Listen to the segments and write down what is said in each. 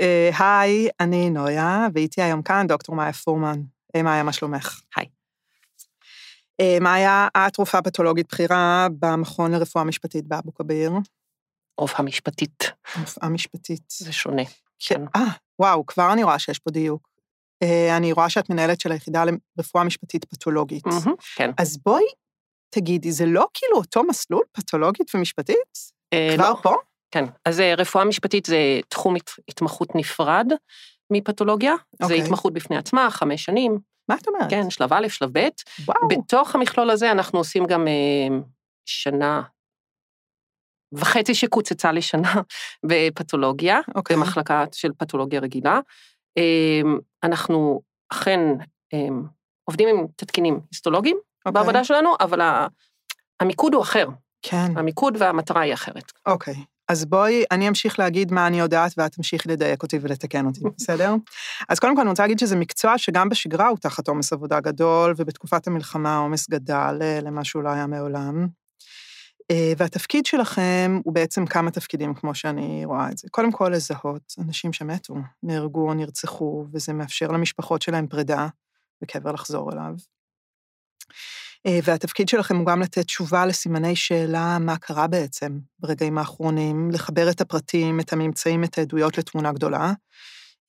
אה, היי, אני נויה, ואיתי היום כאן דוקטור מאיה פורמן. היי, מאיה, מה שלומך? היי. אה, מאיה, את רופאה פתולוגית בכירה במכון לרפואה משפטית באבו כביר. רופאה משפטית. רופאה משפטית. זה שונה. כן. אה, וואו, כבר אני רואה שיש פה דיוק. אה, אני רואה שאת מנהלת של היחידה לרפואה משפטית פתולוגית. כן. אז בואי תגידי, זה לא כאילו אותו מסלול, פתולוגית ומשפטית? אה, כבר לא. פה? כן. אז אה, רפואה משפטית זה תחום הת- התמחות נפרד מפתולוגיה. זה אוקיי. התמחות בפני עצמה, חמש שנים. מה את אומרת? כן, שלב א', שלב ב'. וואו. בתוך המכלול הזה אנחנו עושים גם אה, שנה וחצי שקוצצה לשנה בפתולוגיה, אוקיי. במחלקה של פתולוגיה רגילה. אה, אנחנו אכן אה, עובדים עם תתקינים היסטולוגיים אוקיי. בעבודה שלנו, אבל ה- המיקוד הוא אחר. כן, המיקוד והמטרה היא אחרת. אוקיי. אז בואי, אני אמשיך להגיד מה אני יודעת ואת תמשיכי לדייק אותי ולתקן אותי, בסדר? אז קודם כל אני רוצה להגיד שזה מקצוע שגם בשגרה הוא תחת עומס עבודה גדול, ובתקופת המלחמה העומס גדל אה, למה שהוא לא היה מעולם. אה, והתפקיד שלכם הוא בעצם כמה תפקידים, כמו שאני רואה את זה. קודם כל, לזהות אנשים שמתו, נהרגו או נרצחו, וזה מאפשר למשפחות שלהם פרידה וקבר לחזור אליו. אה, והתפקיד שלכם הוא גם לתת תשובה לסימני שאלה מה קרה בעצם ברגעים האחרונים, לחבר את הפרטים, את הממצאים, את העדויות לתמונה גדולה,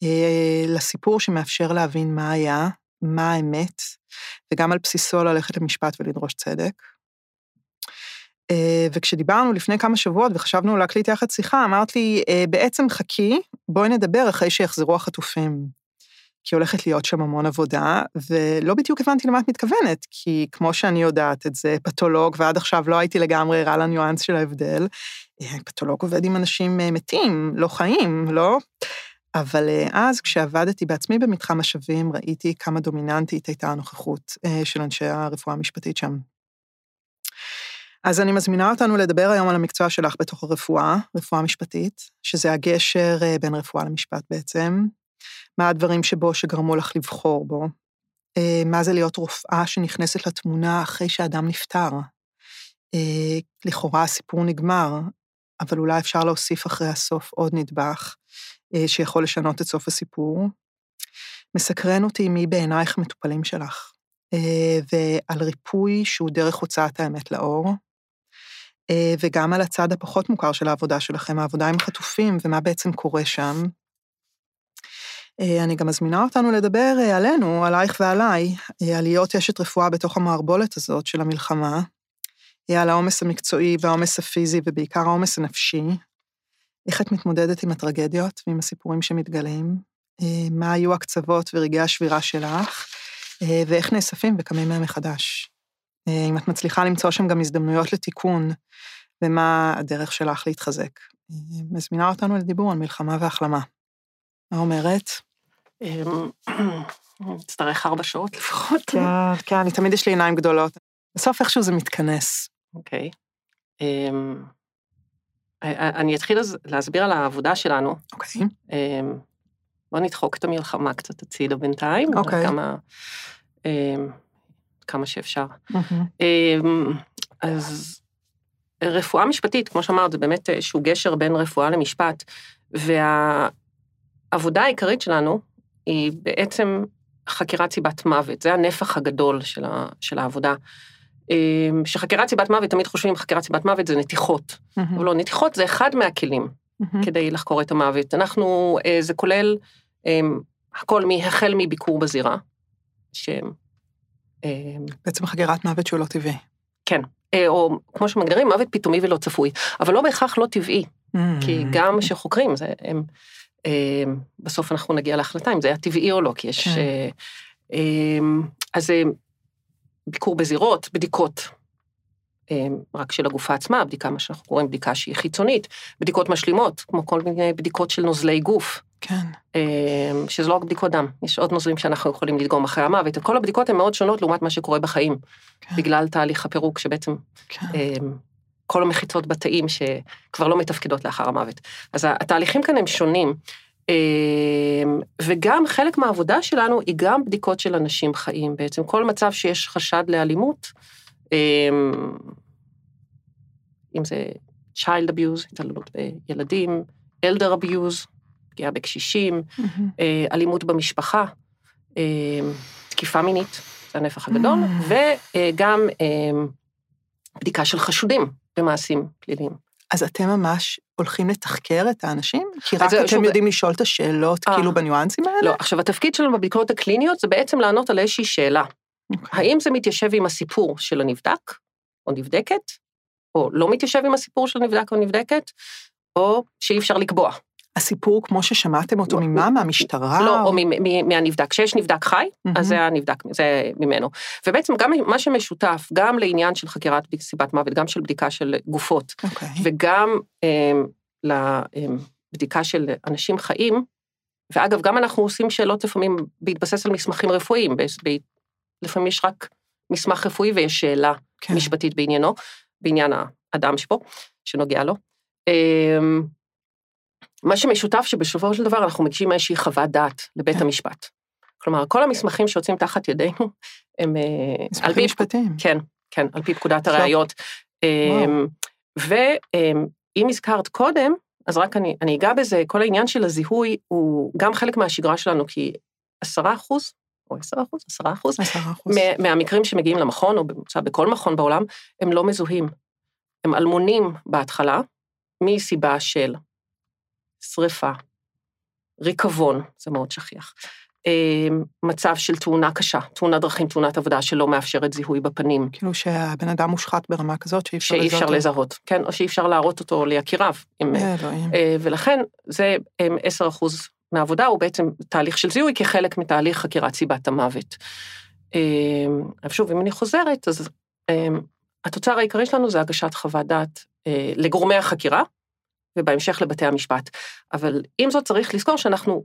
אה, לסיפור שמאפשר להבין מה היה, מה האמת, וגם על בסיסו ללכת למשפט ולדרוש צדק. אה, וכשדיברנו לפני כמה שבועות וחשבנו להקליט יחד שיחה, אמרת לי, "אה, בעצם חכי, בואי נדבר אחרי שיחזרו החטופים. כי הולכת להיות שם המון עבודה, ולא בדיוק הבנתי למה את מתכוונת, כי כמו שאני יודעת את זה, פתולוג, ועד עכשיו לא הייתי לגמרי ערה לניואנס של ההבדל, אה, פתולוג עובד עם אנשים אה, מתים, לא חיים, לא? אבל אה, אז, כשעבדתי בעצמי במתחם השבים, ראיתי כמה דומיננטית הייתה הנוכחות של אנשי הרפואה המשפטית שם. אז אני מזמינה אותנו לדבר היום על המקצוע שלך בתוך הרפואה, רפואה משפטית, שזה הגשר בין רפואה למשפט בעצם. מה הדברים שבו שגרמו לך לבחור בו? אה, מה זה להיות רופאה שנכנסת לתמונה אחרי שאדם נפטר? אה, לכאורה הסיפור נגמר, אבל אולי אפשר להוסיף אחרי הסוף עוד נדבך אה, שיכול לשנות את סוף הסיפור. מסקרן אותי מי בעינייך המטופלים שלך, ועל ריפוי שהוא דרך הוצאת האמת לאור, וגם על הצד הפחות מוכר של העבודה שלכם, העבודה עם החטופים ומה בעצם קורה שם. אה, אני גם מזמינה אותנו לדבר אה, עלינו, עלייך ועליי, אה, על להיות אשת רפואה בתוך המערבולת הזאת של המלחמה, על העומס המקצועי והעומס הפיזי ובעיקר העומס הנפשי, איך את מתמודדת עם הטרגדיות ועם הסיפורים שמתגלים, מה היו הקצוות ורגעי השבירה שלך, ואיך נאספים וקמים מהם מחדש. אם את מצליחה למצוא שם גם הזדמנויות לתיקון, ומה הדרך שלך להתחזק. מזמינה אותנו לדיבור על מלחמה והחלמה. מה אומרת? אמ, נצטרך ארבע שעות לפחות. כן, כן, אני תמיד יש לי עיניים גדולות. בסוף איכשהו זה מתכנס. אוקיי. אמ, אני אתחיל אז להסביר על העבודה שלנו. אוקיי. אמ, בוא נדחוק את המלחמה קצת הצידה בינתיים. אוקיי. כמה, כמה שאפשר. אז רפואה משפטית, כמו שאמרת, זה באמת איזשהו גשר בין רפואה למשפט, והעבודה העיקרית שלנו היא בעצם חקירת סיבת מוות, זה הנפח הגדול של, ה, של העבודה. אמ, שחקירת סיבת מוות, תמיד חושבים חקירת סיבת מוות זה נתיחות, אבל לא, נתיחות זה אחד מהכלים כדי לחקור את המוות. אנחנו, אה, זה כולל אמ, הכל החל מביקור בזירה, ש... אמ, בעצם חקירת מוות שהוא לא טבעי. כן, אה, או כמו שמגדירים, מוות פתאומי ולא צפוי, אבל לא בהכרח לא טבעי, כי גם כשחוקרים, זה, הם, בסוף אנחנו נגיע להחלטה אם זה היה טבעי או לא, כי יש... כן. אה, אה, אז אה, ביקור בזירות, בדיקות אה, רק של הגופה עצמה, בדיקה, מה שאנחנו קוראים בדיקה שהיא חיצונית, בדיקות משלימות, כמו כל מיני בדיקות של נוזלי גוף, כן. שזה לא רק בדיקות דם, יש עוד נוזלים שאנחנו יכולים לדגום אחרי המוות, כל הבדיקות הן מאוד שונות לעומת מה שקורה בחיים, כן. בגלל תהליך הפירוק שבעצם כן. אמ, כל המחיצות בתאים שכבר לא מתפקדות לאחר המוות. אז התהליכים כאן הם שונים, אמ, וגם חלק מהעבודה שלנו היא גם בדיקות של אנשים חיים. בעצם כל מצב שיש חשד לאלימות, אמ, אם זה child abuse, התעללות בילדים, elder abuse, פגיעה בקשישים, אה, אלימות במשפחה, אה, תקיפה מינית, זה הנפח הגדול, וגם אה, בדיקה של חשודים במעשים פליליים. אז אתם ממש הולכים לתחקר את האנשים? כי רק אתם שוב- יודעים לשאול את השאלות אה. כאילו בניואנסים האלה? לא, עכשיו, התפקיד שלנו בבדיקות הקליניות זה בעצם לענות על איזושהי שאלה. אוקיי. האם זה מתיישב עם הסיפור של הנבדק או נבדקת, או לא מתיישב עם הסיפור של הנבדק או נבדקת, או שאי אפשר לקבוע. הסיפור כמו ששמעתם אותו ממה? מהמשטרה? לא, או מהנבדק. כשיש נבדק חי. אז זה הנבדק, זה ממנו. ובעצם גם מה שמשותף, גם לעניין של חקירת סיבת מוות, גם של בדיקה של גופות, אוקיי. וגם אמ, לבדיקה של אנשים חיים, ואגב, גם אנחנו עושים שאלות לפעמים בהתבסס על מסמכים רפואיים, לפעמים יש רק מסמך רפואי ויש שאלה כן. משפטית בעניינו, בעניין האדם שפה, שנוגע לו. מה שמשותף שבסופו של דבר אנחנו מגישים איזושהי חוות דעת לבית כן. המשפט. כלומר, כל המסמכים שיוצאים תחת ידינו, הם אה, מסמכים משפטיים. כן, כן, על פי פקודת. הראיות. אמ, ואם הזכרת קודם, אז רק אני, אני אגע בזה, כל העניין של הזיהוי הוא גם חלק מהשגרה שלנו, כי עשרה אחוז, או עשרה אחוז, עשרה אחוז, מהמקרים שמגיעים למכון, או בממוצע בכל מכון בעולם, הם לא מזוהים. הם אלמונים בהתחלה, מסיבה של שריפה, ריקבון, זה מאוד שכיח, אמ, מצב של תאונה קשה, תאונת דרכים, תאונת עבודה שלא מאפשרת זיהוי בפנים, כאילו שהבן אדם מושחת ברמה כזאת שאי אפשר שאי אפשר אותו. לזהות, כן, או שאי אפשר להראות אותו ליקיריו. אם, אה. אה, ולכן זה הם, 10% מהעבודה הוא בעצם תהליך של זיהוי כחלק מתהליך חקירת סיבת המוות. אבל שוב, אם אני חוזרת, אז התוצר העיקרי שלנו זה הגשת חוות דעת אה, לגורמי החקירה, ובהמשך לבתי המשפט. אבל עם זאת צריך לזכור שאנחנו,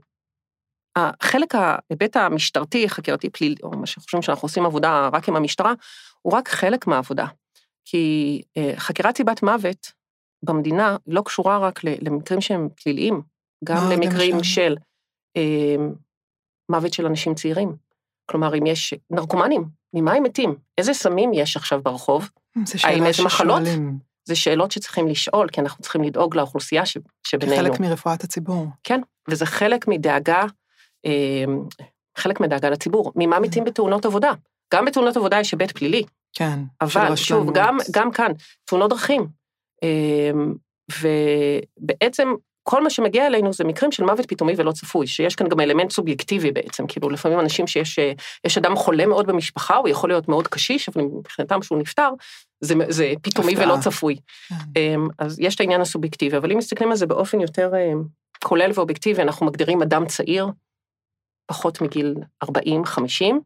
החלק, ההיבט המשטרתי, חקירתי פלילי, או מה שחושבים שאנחנו עושים עבודה רק עם המשטרה, הוא רק חלק מהעבודה. כי אה, חקירת סיבת מוות במדינה לא קשורה רק למקרים שהם פליליים, גם עוד למקרים? של אה, מוות של אנשים צעירים. כלומר, אם יש נרקומנים, ממה הם מתים? איזה סמים יש עכשיו ברחוב? האם איזה מחלות? זה שאלות שצריכים לשאול, כי אנחנו צריכים לדאוג לאוכלוסייה ש, שבינינו. כחלק מרפואת הציבור. כן, וזה חלק מדאגה, אה, חלק מדאגה לציבור. ממה מתים בתאונות עבודה? גם בתאונות עבודה יש היבט פלילי, כן. אבל שוב. גם, גם כאן, תאונות דרכים. אה, ובעצם כל מה שמגיע אלינו זה מקרים של מוות פתאומי ולא צפוי, שיש כאן גם אלמנט סובייקטיבי בעצם, כאילו לפעמים אנשים שיש אה, יש אדם חולה מאוד במשפחה, הוא יכול להיות מאוד קשיש, אבל מבחינתם שהוא נפטר, זה, זה פתאומי הפתעה. ולא צפוי. כן. אמ, אז יש את העניין הסובייקטיבי, אבל אם מסתכלים על זה באופן יותר אמ, כולל ואובייקטיבי, אנחנו מגדירים אדם צעיר, פחות מגיל 40-50,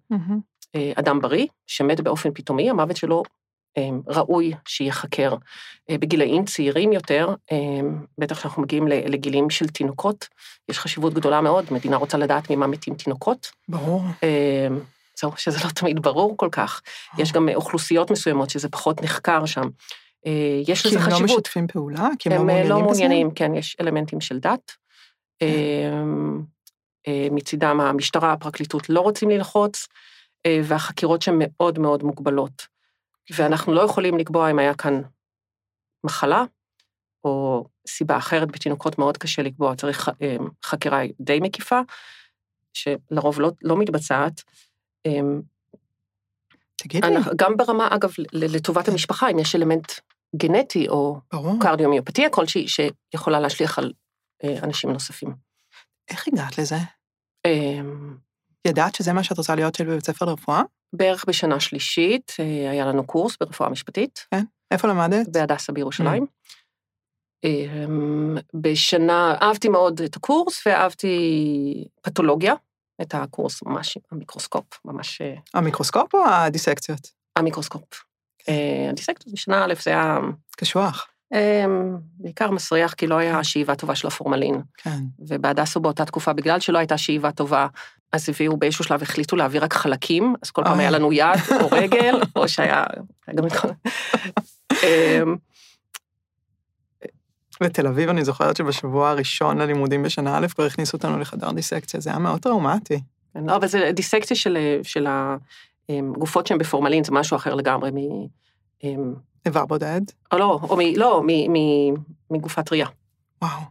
מהמם. אה, אדם בריא, שמת באופן פתאומי, המוות שלו ראוי שייחקר. אה, בגילאים צעירים יותר, אמ, בטח כשאנחנו מגיעים לגילים של תינוקות, יש חשיבות גדולה מאוד, מדינה רוצה לדעת ממה מתים תינוקות. ברור. אמ, זהו, שזה לא תמיד ברור כל כך. יש גם אוכלוסיות מסוימות שזה פחות נחקר שם. אה, יש כי לזה הם לא חשיבות. משתפים פעולה? כי הם הם לא אה, מעוניינים לא בזה? מעוניינים, כן, יש אלמנטים של דת. כן. אמ, אה, מצידם המשטרה, הפרקליטות לא רוצים ללחוץ, אה, והחקירות שהן מאוד מאוד מוגבלות. ואנחנו לא יכולים לקבוע אם היה כאן מחלה, או סיבה אחרת בתינוקות מאוד קשה לקבוע, צריך אה, חקירה די מקיפה, שלרוב לא, לא מתבצעת. אמ, תגידי, גם ברמה, אגב, לטובת המשפחה, אם יש אלמנט גנטי או. קרדיומיופתיה כלשהי, שיכולה להשליך על אה, אנשים נוספים. איך הגעת לזה? אמ, ידעת שזה מה שאת רוצה להיות של בבית ספר לרפואה? בערך בשנה שלישית אה, היה לנו קורס ברפואה משפטית, איפה למדת? בהדסה בירושלים. אמ, בשנה, אהבתי מאוד את הקורס, ואהבתי פתולוגיה, את הקורס ממש, המיקרוסקופ, ממש אה, המיקרוסקופ או הדיסקציות? המיקרוסקופ. אה, הדיסקטור בשנה א' זה היה קשוח. אמ, בעיקר מסריח, כי לא היה שאיבה טובה של הפורמלין. כן. ובהדסו באותה תקופה, בגלל שלא הייתה שאיבה טובה, אז הביאו באיזשהו שלב, החליטו להביא רק חלקים, אז כל פעם. היה לנו יד או רגל, או שהיה... אמ, בתל אביב אני זוכרת שבשבוע הראשון ללימודים בשנה א' כבר הכניסו אותנו לחדר דיסקציה, זה היה מאוד טראומטי. כן, לא, אבל זה דיסקציה של, של הגופות שהן בפורמלין, זה משהו אחר לגמרי מ... אמ, איבר בודד? או לא, או מ... לא, מ, מ, מגופה טריה. וואו.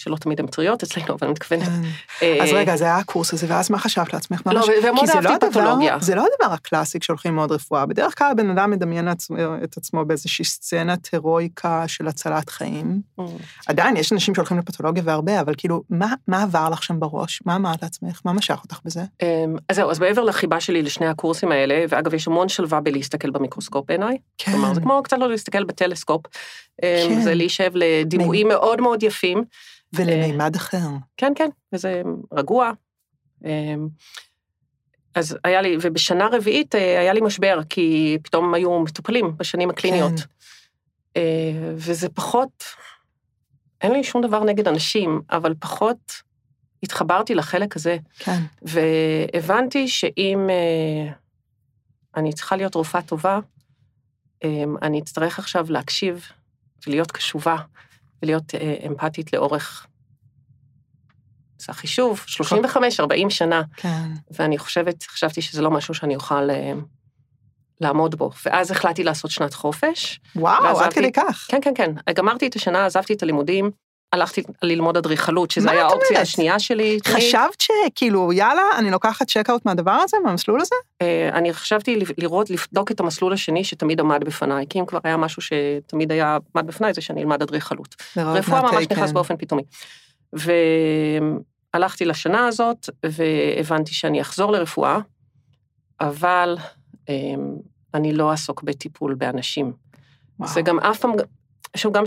שלא תמיד הן טריות אצלנו, אבל אני מתכוונת. כן. אז רגע, זה היה הקורס הזה, ואז מה חשבת לעצמך? לא, ומאוד אהבתי פתולוגיה. זה לא הדבר הקלאסי כשהולכים ללמוד רפואה. בדרך כלל הבן אדם מדמיין את עצמו באיזושהי סצנת הירואיקה של הצלת חיים. Mm. עדיין, יש אנשים שהולכים לפתולוגיה והרבה, אבל כאילו, מה עבר לך שם בראש? מה אמרת לעצמך? מה משך אותך בזה? אמ, אז זהו, אז מעבר לחיבה שלי לשני הקורסים האלה, ואגב, יש המון שלווה בלהסתכל במיקרוסקופ בעיניי. כן. כלומר, זה כמו קצת לא להסתכל בטלסקופ. אמ, כן. זה להישב לדימויים מאוד מאוד יפים. ולמימד אחר. כן, כן, וזה רגוע. אמ, אז היה לי, ובשנה רביעית אה, היה לי משבר, כי פתאום היו מטופלים בשנים הקליניות. כן. אה, וזה פחות, אין לי שום דבר נגד אנשים, אבל פחות התחברתי לחלק הזה. כן. והבנתי שאם אה, אני צריכה להיות רופאה טובה, אני אצטרך עכשיו להקשיב ולהיות קשובה ולהיות אמפתית לאורך עושה חישוב, 35, 40 שנה. כן. ואני חושבת, חשבתי שזה לא משהו שאני אוכל אה, לעמוד בו. ואז החלטתי לעשות שנת חופש. וואו, עד כדי כך. כן, כן, כן. גמרתי את השנה, עזבתי את הלימודים, הלכתי ללמוד אדריכלות, שזה היה האופציה השנייה שלי. חשבת שכאילו, יאללה, אני לוקחת צ'קאוט מהדבר הזה, מהמסלול הזה? אה, אני חשבתי לראות, לבדוק את המסלול השני שתמיד עמד בפניי, כי אם כבר היה משהו שתמיד היה עמד בפניי, זה שאני אלמד אדריכלות. רפואה ממש נכנס. באופן פתאומי. והלכתי לשנה הזאת, והבנתי שאני אחזור לרפואה, אבל אמ, אני לא אעסוק בטיפול באנשים. וואו. זה גם אף פעם, עכשיו גם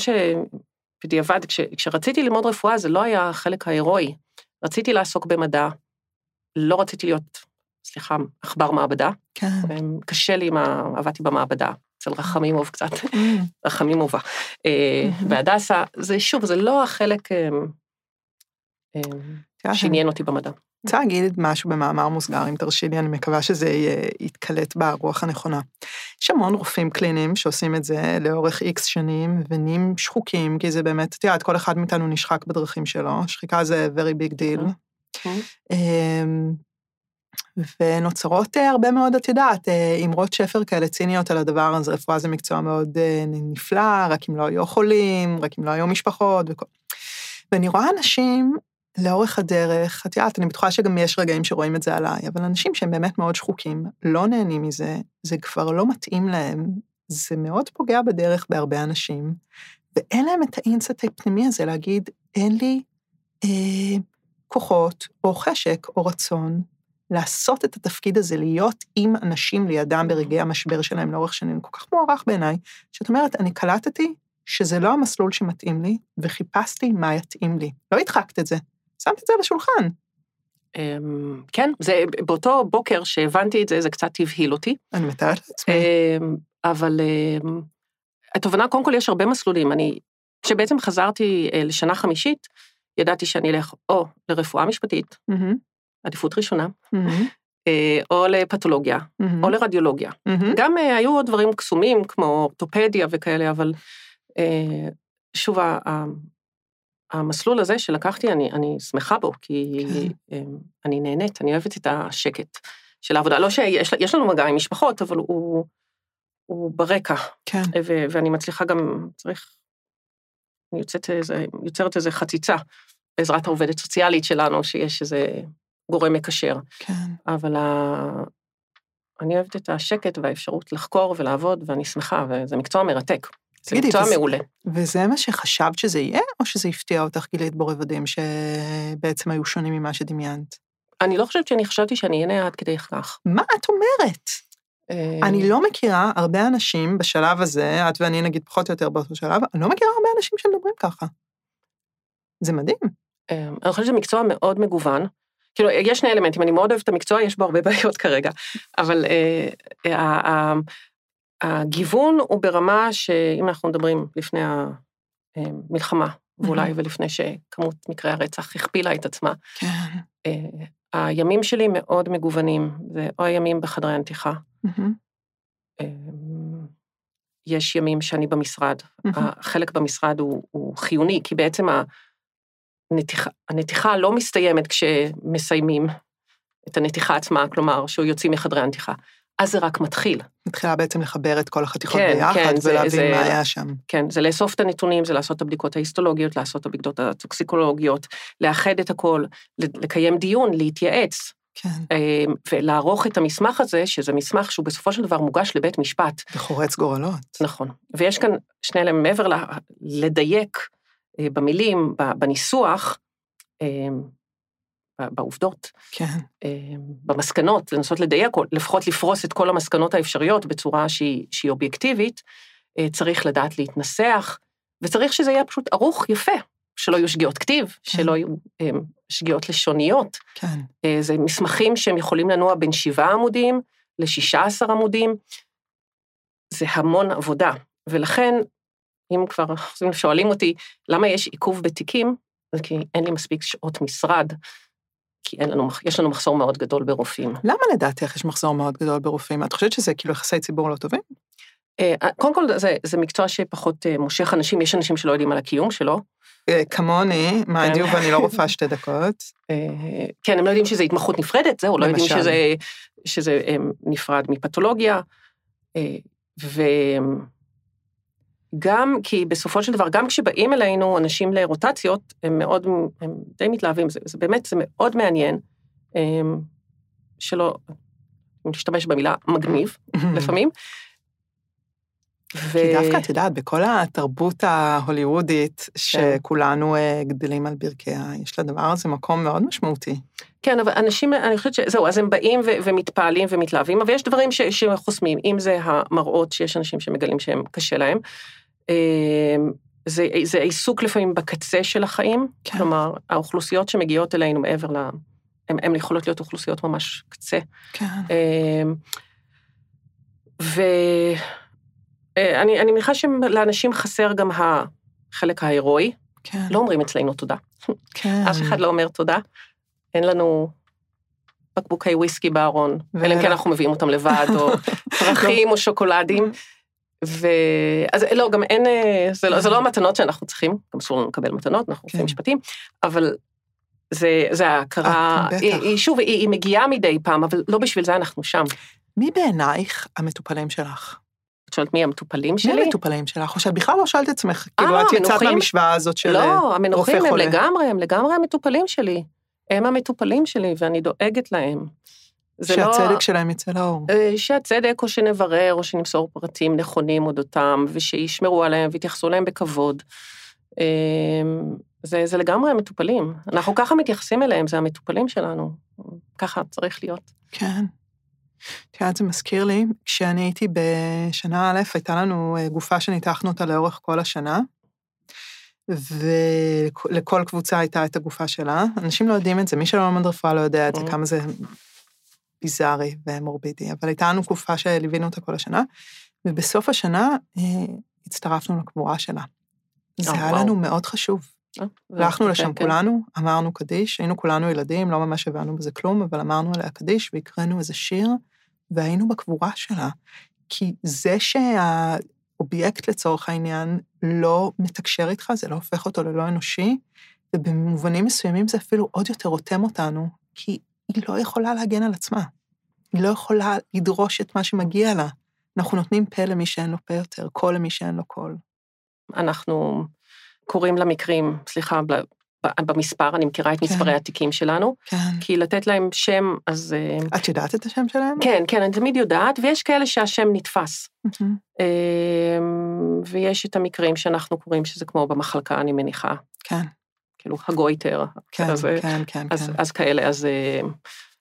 שבדיעבד, כש, כשרציתי ללמוד רפואה, זה לא היה החלק ההירואי. רציתי לעסוק במדע, לא רציתי להיות, סליחה, עכבר מעבדה. כן. אמ, קשה לי עם ה... עבדתי במעבדה. אצל רחמימוב קצת, mm. רחמימובה. אה, בהדסה, זה שוב, זה לא החלק אמ, אמ, שעניין אותי במדע. רוצה להגיד משהו במאמר מוסגר, אם תרשי לי, אני מקווה שזה יתקלט ברוח הנכונה. יש המון רופאים קליניים שעושים את זה לאורך איקס שנים, ונהיים שחוקים, כי זה באמת, את יודעת, כל אחד מאיתנו נשחק בדרכים שלו, שחיקה זה very big deal. אמ, ונוצרות אה, הרבה מאוד, את יודעת, אה, אמרות שפר כאלה ציניות על הדבר הזה, רפואה זה מקצוע מאוד אה, נפלא, רק אם לא היו חולים, רק אם לא היו משפחות וכל... ואני רואה אנשים לאורך הדרך, את יודעת, אני בטוחה שגם יש רגעים שרואים את זה עליי, אבל אנשים שהם באמת מאוד שחוקים, לא נהנים מזה, זה כבר לא מתאים להם, זה מאוד פוגע בדרך בהרבה אנשים, ואין להם את האינסט הפנימי הזה להגיד, אין לי אה, כוחות, או חשק, או רצון, לעשות את התפקיד הזה, להיות עם אנשים לידם ברגעי המשבר שלהם לאורך שנים, כל כך מוערך בעיניי, שאת אומרת, אני קלטתי שזה לא המסלול שמתאים לי, וחיפשתי מה יתאים לי. לא הדחקת את זה, שמת את זה על השולחן. אמ, כן, זה באותו בוקר שהבנתי את זה, זה קצת הבהיל אותי. אני מתארת לעצמי. אמ, אבל אמ, התובנה, קודם כל יש הרבה מסלולים. אני, כשבעצם חזרתי אה, לשנה חמישית, ידעתי שאני אלך או לרפואה משפטית, עדיפות ראשונה, אה, או לפתולוגיה, או לרדיולוגיה. גם אה, היו עוד דברים קסומים, כמו אורתופדיה וכאלה, אבל שוב, המסלול הזה שלקחתי, אני, אני שמחה בו, כי כן. אמ, אני נהנית, אני אוהבת את השקט של העבודה. לא שיש לנו מגע עם משפחות, אבל הוא, הוא ברקע. כן. ו, ואני מצליחה גם, צריך, אני יוצאת איזה, יוצרת איזו חציצה בעזרת העובדת סוציאלית שלנו, שיש איזה גורם מקשר. כן. אבל ה... אני אוהבת את השקט והאפשרות לחקור ולעבוד, ואני שמחה, וזה מקצוע מרתק. זה מקצוע מעולה. וזה מה שחשבת שזה יהיה, או שזה הפתיע אותך גילית בו רבדים שבעצם היו שונים ממה שדמיינת? אני לא חושבת שאני חשבתי שאני אהנה עד כדי כך. מה את אומרת? אה, אני לא מכירה הרבה אנשים בשלב הזה, את ואני נגיד פחות או יותר באותו שלב, אני לא מכירה הרבה אנשים שמדברים ככה. זה מדהים. אה, אני חושבת שזה מקצוע מאוד מגוון. כאילו, יש שני אלמנטים, אני מאוד אוהבת את המקצוע, יש בו הרבה בעיות כרגע, אבל אה, הגיוון הוא ברמה שאם אנחנו מדברים לפני המלחמה, ואולי ולפני שכמות מקרי הרצח הכפילה את עצמה, כן. אה, הימים שלי מאוד מגוונים, זה או הימים בחדרי הנתיחה, אה, יש ימים שאני במשרד, החלק במשרד הוא, הוא חיוני, כי בעצם הנתיחה, הנתיחה לא מסתיימת כשמסיימים את הנתיחה עצמה, כלומר, שהוא יוצאים מחדרי הנתיחה. אז זה רק מתחיל. מתחילה בעצם לחבר את כל החתיכות כן, ביחד, כן, זה- ולהבין זה- מה היה שם. כן, זה לאסוף את הנתונים, זה לעשות את הבדיקות ההיסטולוגיות, לעשות את הבדיקות הטוקסיקולוגיות, לאחד את הכל, לקיים דיון, להתייעץ, כן, אה, ולערוך את המסמך הזה, שזה מסמך שהוא בסופו של דבר מוגש לבית משפט. זה חורץ גורלות. נכון. ויש כאן שני אלמנטים, מעבר לדייק אה, במילים, בניסוח, אה, בעובדות, כן, אה, במסקנות, לנסות לדייק, לפחות לפרוס את כל המסקנות האפשריות בצורה שהיא, שהיא אובייקטיבית, אה, צריך לדעת להתנסח, וצריך שזה יהיה פשוט ערוך יפה, שלא יהיו שגיאות כתיב, שלא יהיו אה, שגיאות לשוניות. כן. זה מסמכים שהם יכולים לנוע בין שבעה עמודים לשישה עשר עמודים. זה המון עבודה, ולכן, אם כבר שואלים אותי למה יש עיכוב בתיקים, זה כי אין לי מספיק שעות משרד, כי אין לנו, יש לנו מחסור מאוד גדול ברופאים. למה לדעתך יש מחסור מאוד גדול ברופאים? את חושבת שזה כאילו יחסי ציבור לא טובים? אה, קודם כל, זה, זה מקצוע שפחות אה, מושך אנשים, יש אנשים שלא יודעים על הקיום שלו. אה, כמוני, mind כן. you, ואני לא רופאה שתי דקות. אה, כן, הם לא יודעים שזה התמחות נפרדת, זהו, לא יודעים. שזה, שזה אה, נפרד מפתולוגיה. אה, וגם כי בסופו של דבר, גם כשבאים אלינו אנשים לרוטציות, הם מאוד, הם די מתלהבים, זה, זה באמת, זה מאוד מעניין, אה, שלא, אם נשתמש במילה מגניב לפעמים. ו... כי דווקא, את יודעת, בכל התרבות ההוליוודית, כן. שכולנו אה, גדלים על ברכיה, יש לדבר הזה מקום מאוד משמעותי. כן, אבל אנשים, אני חושבת שזהו, אז הם באים ו- ומתפעלים ומתלהבים, אבל יש דברים ש- שחוסמים, אם זה המראות שיש אנשים שמגלים שהם קשה להם. אה, זה, זה עיסוק לפעמים בקצה של החיים, כן. כלומר, האוכלוסיות שמגיעות אלינו מעבר ל... הן יכולות להיות אוכלוסיות ממש קצה. כן. ואני אני מניחה שלאנשים חסר גם החלק ההירואי, כן. לא אומרים אצלנו תודה. כן. אף אחד לא אומר תודה. אין לנו בקבוקי וויסקי בארון, אלא אם כן אנחנו מביאים אותם לבד, או פרחים או שוקולדים. ו... אז לא, גם אין, אה, זה לא, זה לא המתנות שאנחנו צריכים, גם אסור לנו לקבל מתנות, אנחנו כן. משפטים, אבל זה, זה ההכרה, אה, בטח. היא, היא, שוב, היא, היא מגיעה מדי פעם, אבל לא בשביל זה אנחנו שם. מי בעינייך המטופלים שלך? את שואלת מי המטופלים מי שלי? המטופלים שלך? או שאת בכלל לא שואלת את עצמך, כאילו אה, את יצאת המנוחים? מהמשוואה הזאת של לא, המנוחים רופא הם חולה. לגמרי, הם לגמרי המטופלים שלי. הם המטופלים שלי, ואני דואגת להם. לא- שהצדק שלהם יצא לאור. אה, שהצדק, או שנברר, או שנמסור פרטים נכונים אודותם, ושישמרו עליהם ויתייחסו אליהם בכבוד. אה, זה, זה לגמרי המטופלים. אנחנו ככה מתייחסים אליהם, זה המטופלים שלנו. ככה צריך להיות. כן. את יודעת, זה מזכיר לי, כשאני הייתי בשנה א', הייתה לנו אה, גופה שניתחנו אותה לאורך כל השנה, ולכל קבוצה הייתה את הגופה שלה. אנשים לא יודעים את זה, מי שלא לומד רפואה לא יודע את זה, Mm. כמה זה ביזארי ומורבידי, אבל הייתה לנו גופה שליווינו אותה כל השנה, ובסוף השנה אה, הצטרפנו לקבורה שלה. זה אה, היה וואו. לנו מאוד חשוב. אה, זה- הלכנו כן, לשם כן. כולנו, אמרנו קדיש, היינו כולנו ילדים, לא ממש הבנו בזה כלום, אבל אמרנו עליה קדיש והקראנו איזה שיר, והיינו בקבורה שלה. כי זה שהאובייקט לצורך העניין לא מתקשר איתך, זה לא הופך אותו ללא אנושי, ובמובנים מסוימים זה אפילו עוד יותר רותם אותנו, כי היא לא יכולה להגן על עצמה. היא לא יכולה לדרוש את מה שמגיע לה. אנחנו נותנים פה למי שאין לו פה יותר, קול למי שאין לו קול. אנחנו קוראים למקרים, סליחה, במספר, אני מכירה את כן. מספרי התיקים שלנו, כן. כי לתת להם שם, אז... אה, את יודעת את השם שלהם? כן, כן, אני תמיד יודעת, ויש כאלה שהשם נתפס. אמ, ויש את המקרים שאנחנו קוראים שזה כמו במחלקה, אני מניחה, כן, כאילו הגויטר. כן, אז, אה, כן, כן, אז, כן. אז כאלה, אז... אה,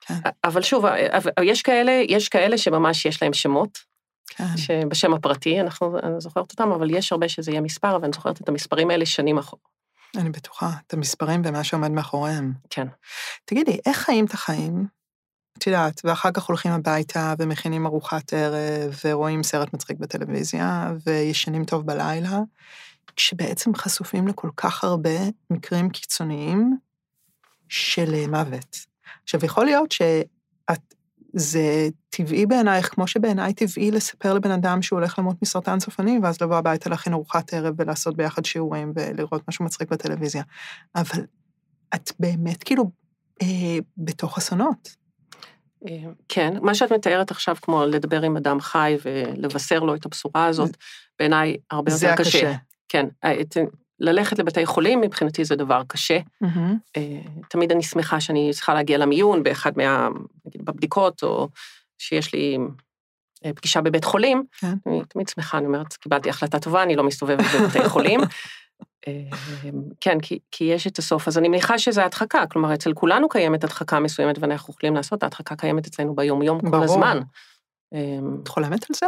כן. אבל שוב, אה, אבל יש כאלה, יש כאלה שממש יש להם שמות, כן. שבשם הפרטי, אנחנו, אני זוכרת אותם, אבל יש הרבה שזה יהיה מספר, ואני זוכרת את המספרים האלה שנים אחורה. אני בטוחה, את המספרים ומה שעומד מאחוריהם. כן. תגידי, איך חיים את החיים? את יודעת, ואחר כך הולכים הביתה ומכינים ארוחת ערב, ורואים סרט מצחיק בטלוויזיה, וישנים טוב בלילה, כשבעצם חשופים לכל כך הרבה מקרים קיצוניים של אה, מוות. עכשיו, יכול להיות שאת, זה טבעי בעינייך, כמו שבעיניי טבעי לספר לבן אדם שהוא הולך למות מסרטן סופני, ואז לבוא הביתה להכין ארוחת ערב ולעשות ביחד שיעורים ולראות משהו מצחיק בטלוויזיה. אבל את באמת כאילו אה, בתוך אסונות. כן, מה שאת מתארת עכשיו, כמו לדבר עם אדם חי ולבשר לו את הבשורה הזאת, בעיניי הרבה יותר קשה. זה הקשה. כן, ללכת לבתי חולים, מבחינתי זה דבר קשה. Mm-hmm. תמיד אני שמחה שאני צריכה להגיע למיון באחד מה... נגיד בבדיקות, או שיש לי אה, פגישה בבית חולים. כן. אני תמיד שמחה, אני אומרת, קיבלתי החלטה טובה, אני לא מסתובבת בבתי חולים. אה, כן, כי, כי יש את הסוף. אז אני מניחה שזה הדחקה, כלומר, אצל כולנו קיימת הדחקה מסוימת ואנחנו יכולים לעשות, ההדחקה קיימת אצלנו ביום-יום כל. הזמן. את חולמת על זה?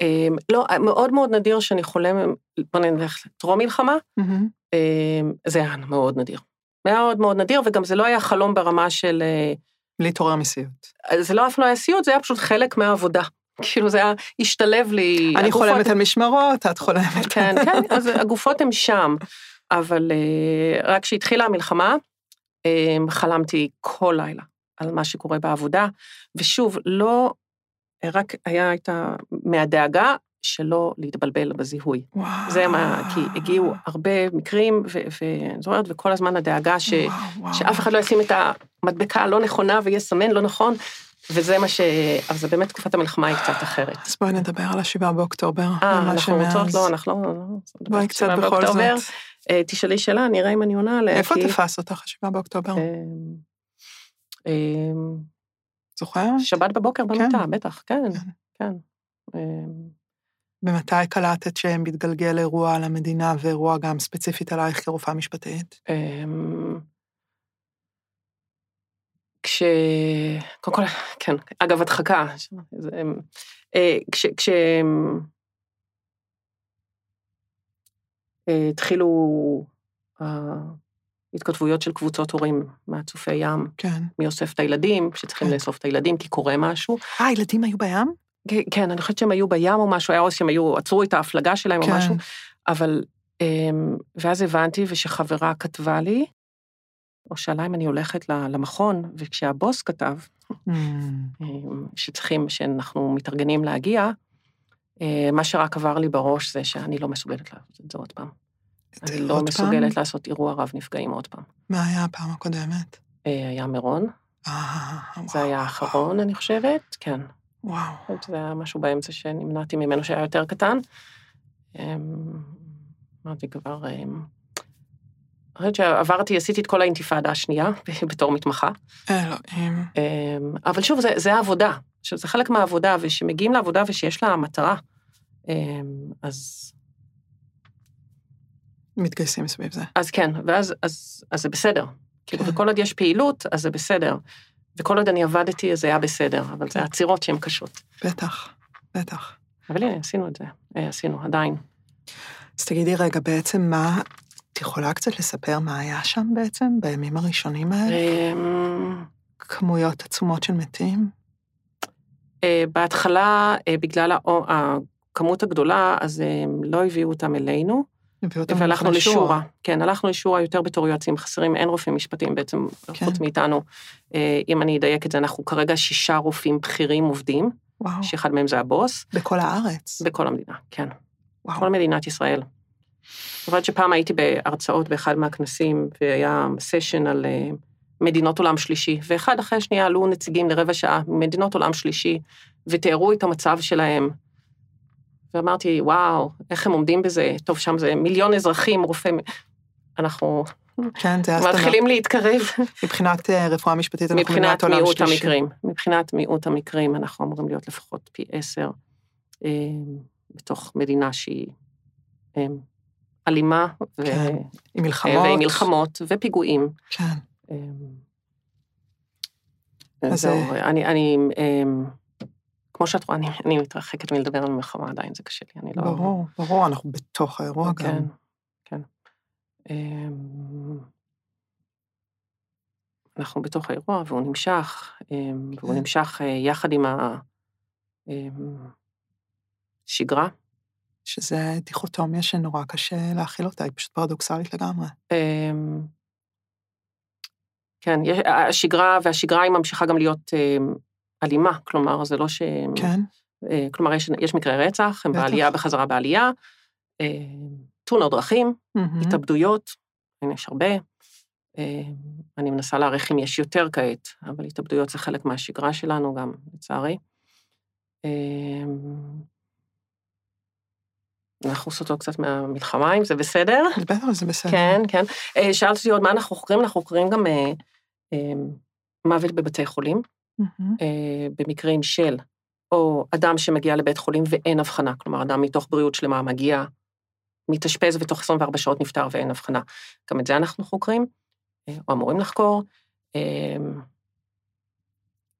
אמ, לא, מאוד מאוד נדיר שאני חולם, בוא נלך טרום מלחמה, אמ, זה היה מאוד נדיר. מאוד מאוד נדיר, וגם זה לא היה חלום ברמה של... אה, להתעורר מסיוט. זה לא אף לא היה סיוט, זה היה פשוט חלק מהעבודה. כאילו זה היה, השתלב לי... אני חולמת על משמרות, את חולמת. כן, כן, אז הגופות הן שם, אבל אה, רק כשהתחילה המלחמה, אמ, חלמתי כל לילה על מה שקורה בעבודה, ושוב, לא רק היה את ה... מהדאגה שלא להתבלבל בזיהוי. וואו. זה מה, כי הגיעו הרבה מקרים, וזאת אומרת, וכל הזמן הדאגה ש, וואו, וואו. שאף אחד לא ישים את המדבקה הלא נכונה ויסמן לא נכון, וזה מה ש... אבל זה באמת תקופת המלחמה היא קצת אחרת. אז בואי נדבר על השבעה באוקטובר. אה, אנחנו רוצות, לא, אנחנו לא... לא בואי קצת בכל באוקטובר. זאת. אה, תשאלי שאלה, נראה אם אני עונה עליה. איפה כי... תפס אותך השבעה באוקטובר? אמ, אמ, זוכר? שבת בבוקר במיטה, כן. בטח, כן, כן. כן. אמ, ומתי קלטת שמתגלגל אירוע על המדינה ואירוע גם ספציפית עלייך כרופאה משפטית? אמ, כש... קודם כל, כן, אגב, הדחקה. אמ, אה, כש... כש... אה, התחילו התכתבויות של קבוצות הורים מהצופי ים. כן. מי אוסף את הילדים, שצריכים כן. לאסוף את הילדים כי קורה משהו. אה, הילדים היו בים? כן, אני חושבת שהם היו בים או משהו, היה או שהם היו, עצרו את ההפלגה שלהם כן. או משהו, אבל... אמ, ואז הבנתי, ושחברה כתבה לי, או שאלה אם אני הולכת למכון, וכשהבוס כתב, mm. אמ, שצריכים, שאנחנו מתארגנים להגיע, אה, מה שרק עבר לי בראש זה שאני לא מסוגלת לעשות את זה עוד פעם. אני לא מסוגלת פעם? לעשות אירוע רב נפגעים עוד פעם. מה היה הפעם הקודמת? אה, היה מירון. אה, זה היה האחרון, אני חושבת, כן. וואו. זה היה משהו באמצע שנמנעתי ממנו שהיה יותר קטן. אמ, אמרתי כבר, אמ, אני חושבת שעברתי, עשיתי את כל האינתיפאדה השנייה בתור מתמחה. אלוהים. אמ, אבל שוב, זה, זה העבודה, שזה חלק מהעבודה, ושמגיעים לעבודה ושיש לה מטרה, אז מתגייסים סביב זה. אז כן, ואז אז, אז זה בסדר. כאילו, כן. וכל עוד יש פעילות, אז זה בסדר. וכל עוד אני עבדתי, אז זה היה בסדר, אבל זה העצירות שהן קשות. בטח, בטח. אבל הנה, עשינו את זה, אה, עשינו, עדיין. אז תגידי רגע, בעצם מה, את יכולה קצת לספר מה היה שם בעצם, בימים הראשונים האלה? אמ, כמויות עצומות של מתים? אה, בהתחלה, אה, בגלל הכמות הגדולה, אז הם לא הביאו אותם אלינו. והלכנו לשורה. כן, הלכנו לשורה יותר בתור יועצים חסרים, אין רופאים משפטיים בעצם, כן. חוץ מאיתנו. אה, אם אני אדייק את זה, אנחנו כרגע שישה רופאים בכירים עובדים, וואו. שאחד מהם זה הבוס. בכל הארץ? בכל המדינה, כן. וואו. כל מדינת ישראל. חושבת שפעם הייתי בהרצאות באחד מהכנסים, והיה סשן על אה, מדינות עולם שלישי, ואחד אחרי השנייה עלו נציגים לרבע שעה ממדינות עולם שלישי, ותיארו את המצב שלהם. ואמרתי, וואו, איך הם עומדים בזה? טוב, שם זה מיליון אזרחים, רופא... אנחנו כן, זה מתחילים להתקרב. מבחינת אה, רפואה משפטית, אנחנו מבחינת מיעוט המקרים. מבחינת מיעוט המקרים, אנחנו אמורים להיות לפחות פי עשר אה, בתוך מדינה שהיא אה, אלימה. כן, עם מלחמות. ועם מלחמות ופיגועים. כן. אז זהו, אני... אני כמו שאת רואה, אני, אני מתרחקת מלדבר על מלחמה עדיין, זה קשה לי, אני לא... ברור, ברור, אנחנו בתוך האירוע כן, גם. כן, כן. אנחנו בתוך האירוע, והוא נמשך, אמ, והוא כן. נמשך אה, יחד עם השגרה. אמ, שזה דיכוטומיה שנורא קשה להכיל אותה, היא פשוט פרדוקסלית לגמרי. כן, השגרה, והשגרה היא ממשיכה גם להיות אלימה, כלומר, זה לא ש... כן. אה, כלומר, יש, יש מקרי רצח, הם בטח. בעלייה, בחזרה בעלייה, אה, תאונות דרכים, mm-hmm. התאבדויות, יש הרבה. אני מנסה להעריך אם יש יותר כעת, אבל התאבדויות זה חלק מהשגרה שלנו גם, לצערי. אנחנו סוטות קצת מהמלחמה, אם זה בסדר. בטח, זה בסדר. כן, כן. שאלת אותי עוד מה אנחנו חוקרים, אנחנו חוקרים גם מוות בבתי חולים, במקרים של, או אדם שמגיע לבית חולים ואין הבחנה, כלומר, אדם מתוך בריאות שלמה מגיע, מתאשפז ותוך 24 שעות נפטר ואין הבחנה. גם את זה אנחנו חוקרים, או אמורים לחקור.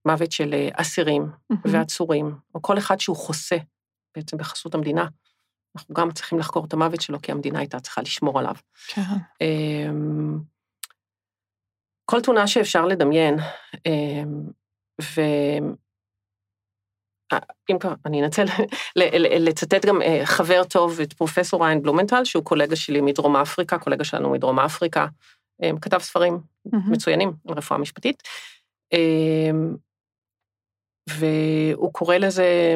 מוות של אסירים ועצורים, או כל אחד שהוא חוסה בעצם בחסות המדינה. אנחנו גם צריכים לחקור את המוות שלו, כי המדינה הייתה צריכה לשמור עליו. כן. כל תאונה שאפשר לדמיין, ו... אם כבר, אני אנצל לצטט גם חבר טוב, את פרופסור ריין בלומנטל, שהוא קולגה שלי מדרום אפריקה, קולגה שלנו מדרום אפריקה, כתב ספרים מצוינים על רפואה משפטית, והוא קורא לזה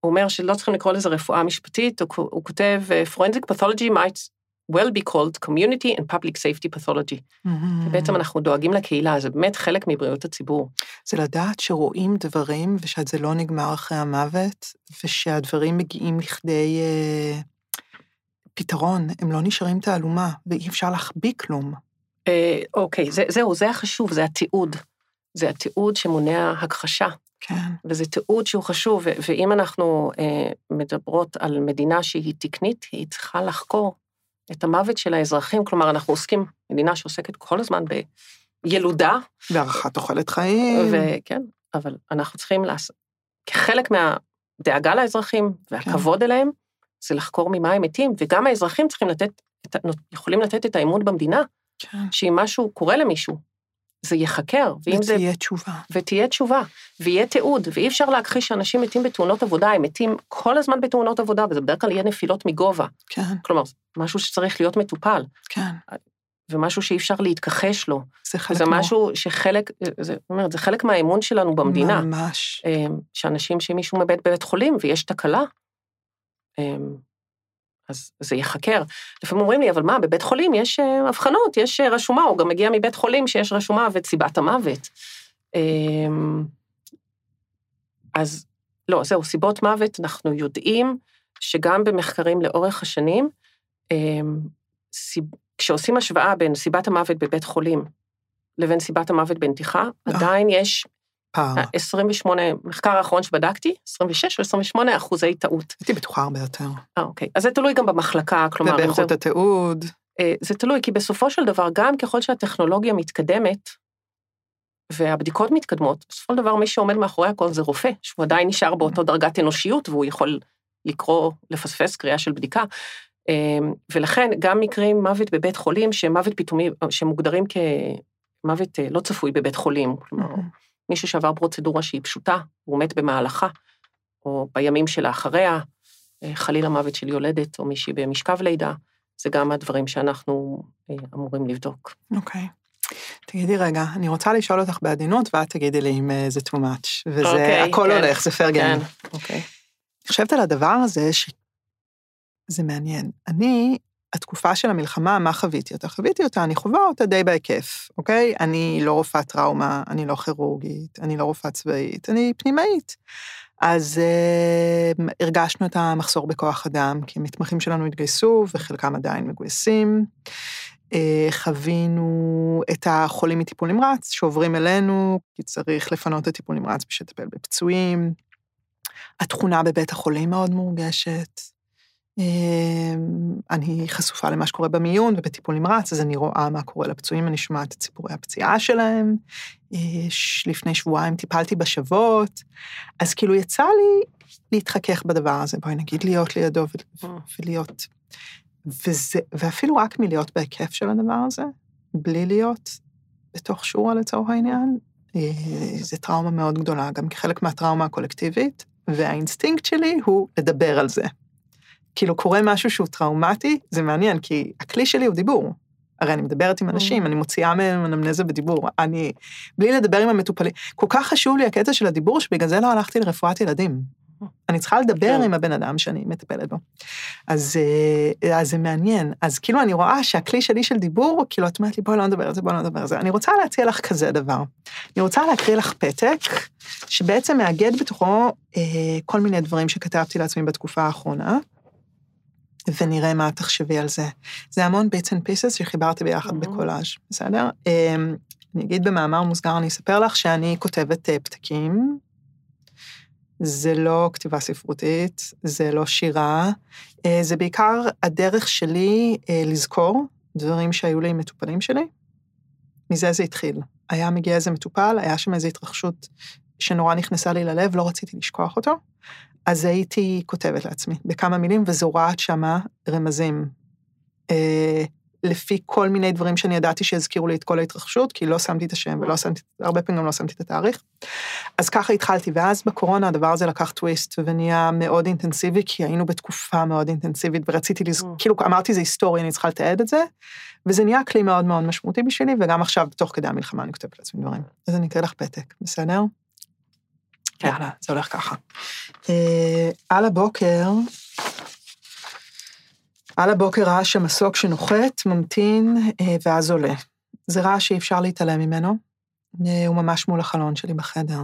הוא אומר שלא צריכים לקרוא לזה רפואה משפטית, הוא, הוא כותב, Forensic pathology might well be called community and public safety pathology. Mm-hmm. ובעצם אנחנו דואגים לקהילה, זה באמת חלק מבריאות הציבור. זה לדעת שרואים דברים ושזה לא נגמר אחרי המוות, ושהדברים מגיעים לכדי אה, פתרון, הם לא נשארים תעלומה, ואי אפשר להחביא כלום. אה, אוקיי, זה, זהו, זה החשוב, זה התיעוד. זה התיעוד שמונע הכחשה. כן. וזה תיעוד שהוא חשוב, ואם אנחנו אה, מדברות על מדינה שהיא תקנית, היא צריכה לחקור את המוות של האזרחים, כלומר, אנחנו עוסקים, מדינה שעוסקת כל הזמן בילודה. בהארכת תוחלת חיים. וכן, אבל אנחנו צריכים לעשות, כחלק מהדאגה לאזרחים והכבוד כן. אליהם, זה לחקור ממה הם מתים, וגם האזרחים צריכים לתת, יכולים לתת את האמון במדינה, כן. שאם משהו קורה למישהו, זה ייחקר. ותהיה זה... תשובה. ותהיה תשובה, ויהיה תיעוד, ואי אפשר להכחיש שאנשים מתים בתאונות עבודה, הם מתים כל הזמן בתאונות עבודה, וזה בדרך כלל יהיה נפילות מגובה. כן. כלומר, משהו שצריך להיות מטופל. כן. ומשהו שאי אפשר להתכחש לו. זה חלק זה משהו שחלק, זה, אומרת, זה חלק מהאמון שלנו במדינה. ממש. אמ, שאנשים, שמישהו מבית בבית חולים ויש תקלה, אמ, אז זה ייחקר. לפעמים אומרים לי, אבל מה, בבית חולים יש אה, אבחנות, יש אה, רשומה, הוא גם מגיע מבית חולים שיש רשומה ואת סיבת המוות. אמ, אז לא, זהו, סיבות מוות, אנחנו יודעים שגם במחקרים לאורך השנים, אמ, כשעושים השוואה בין סיבת המוות בבית חולים לבין סיבת המוות בנתיחה, אה. עדיין יש פער. 28, מחקר האחרון שבדקתי, 26 או 28 אחוזי טעות. הייתי בטוחה הרבה יותר. אה, אוקיי. אז זה תלוי גם במחלקה, כלומר... ובאיכות זה... התיעוד. אה, זה תלוי, כי בסופו של דבר, גם ככל שהטכנולוגיה מתקדמת, והבדיקות מתקדמות, בסופו של דבר מי שעומד מאחורי הכל זה רופא, שהוא עדיין נשאר באותו דרגת אנושיות, והוא יכול לקרוא, לפספס קריאה של בדיקה. אה, ולכן גם מקרים מוות בבית חולים, שמוות פתאומי, שמוגדרים כמוות לא צפוי בבית חולים, כלומר, מישהו שעבר פרוצדורה שהיא פשוטה, הוא מת במהלכה, או בימים שלאחריה, אה, חלילה מוות של יולדת, או מישהי במשכב לידה, זה גם הדברים שאנחנו אה, אמורים לבדוק. אוקיי. Okay. תגידי רגע, אני רוצה לשאול אותך בעדינות, ואת תגידי לי אם אה, זה too much, וזה okay, אוקיי, הכל כן, הולך, זה פייר גיים. כן, אוקיי. אני חושבת על הדבר הזה, שזה מעניין. אני התקופה של המלחמה, מה חוויתי אותה? חוויתי אותה, אני חווה אותה די בהיקף, אוקיי? אני לא רופאת טראומה, אני לא כירורגית, אני לא רופאה צבאית, אני פנימאית. אז uh, הרגשנו את המחסור בכוח אדם, כי המתמחים שלנו התגייסו, וחלקם עדיין מגויסים. Uh, חווינו את החולים מטיפול נמרץ שעוברים אלינו, כי צריך לפנות את הטיפול נמרץ בשביל לטפל בפצועים. התכונה בבית החולים מאוד מורגשת. אמ, אני חשופה למה שקורה במיון ובטיפול נמרץ, אז אני רואה מה קורה לפצועים, אני שומעת את סיפורי הפציעה שלהם. לפני שבועיים טיפלתי בשבות, אז כאילו יצא לי להתחכך בדבר הזה, בואי נגיד להיות לידו אה. ולהיות... וזה, ואפילו רק מלהיות בהיקף של הדבר הזה, בלי להיות בתוך שורה לצורך העניין, אה, זו טראומה מאוד גדולה, גם כחלק מהטראומה הקולקטיבית, והאינסטינקט שלי הוא לדבר על זה. כאילו קורה משהו שהוא טראומטי, זה מעניין, כי הכלי שלי הוא דיבור. הרי אני מדברת עם אנשים, mm. אני מוציאה מהם אנמנזה בדיבור. אני, בלי לדבר עם המטופלים, כל כך חשוב לי הקטע של הדיבור, שבגלל זה לא הלכתי לרפואת ילדים. אני צריכה לדבר כן. עם הבן אדם שאני מטפלת בו. אז, אה, אז זה מעניין. אז כאילו אני רואה שהכלי שלי של דיבור, כאילו את אומרת לי, בואי לא נדבר על זה, בואי לא נדבר על זה. אני רוצה להציע לך כזה דבר. אני רוצה להקריא לך פתק, שבעצם מאגד בתוכו אה, כל מיני דברים שכתבתי לעצמי בתקופה האחרונה, ונראה מה תחשבי על זה. זה המון bits and pieces שחיברתי ביחד Mhm. בקולאז', בסדר? אה, אני אגיד במאמר מוסגר, אני אספר לך שאני כותבת אה, פתקים. זה לא כתיבה ספרותית, זה לא שירה, אה, זה בעיקר הדרך שלי אה, לזכור דברים שהיו לי עם מטופלים שלי. מזה זה התחיל. היה מגיע איזה מטופל, היה שם איזו התרחשות שנורא נכנסה לי ללב, לא רציתי לשכוח אותו, אז הייתי כותבת לעצמי בכמה מילים וזורעת שמה רמזים. אה, לפי כל מיני דברים שאני ידעתי שהזכירו לי את כל ההתרחשות, כי לא שמתי את השם ולא שמתי, הרבה פעמים גם לא שמתי את התאריך. אז ככה התחלתי, ואז בקורונה הדבר הזה לקח טוויסט ונהיה מאוד אינטנסיבי, כי היינו בתקופה מאוד אינטנסיבית ורציתי, לז... Mm. כאילו אמרתי זה היסטורי, אני צריכה לתעד את זה, וזה נהיה כלי מאוד מאוד משמעותי בשבילי, וגם עכשיו, תוך כדי המלחמה, אני כותבת לעצמי דברים. אז אני אקריא לך פתק, בסדר? כן. יאללה, זה הולך ככה. אה, על הבוקר, על הבוקר רעש המסוק שנוחת, ממתין אה, ואז עולה. זה רעש שאי אפשר להתעלם ממנו, אה, הוא ממש מול החלון שלי בחדר.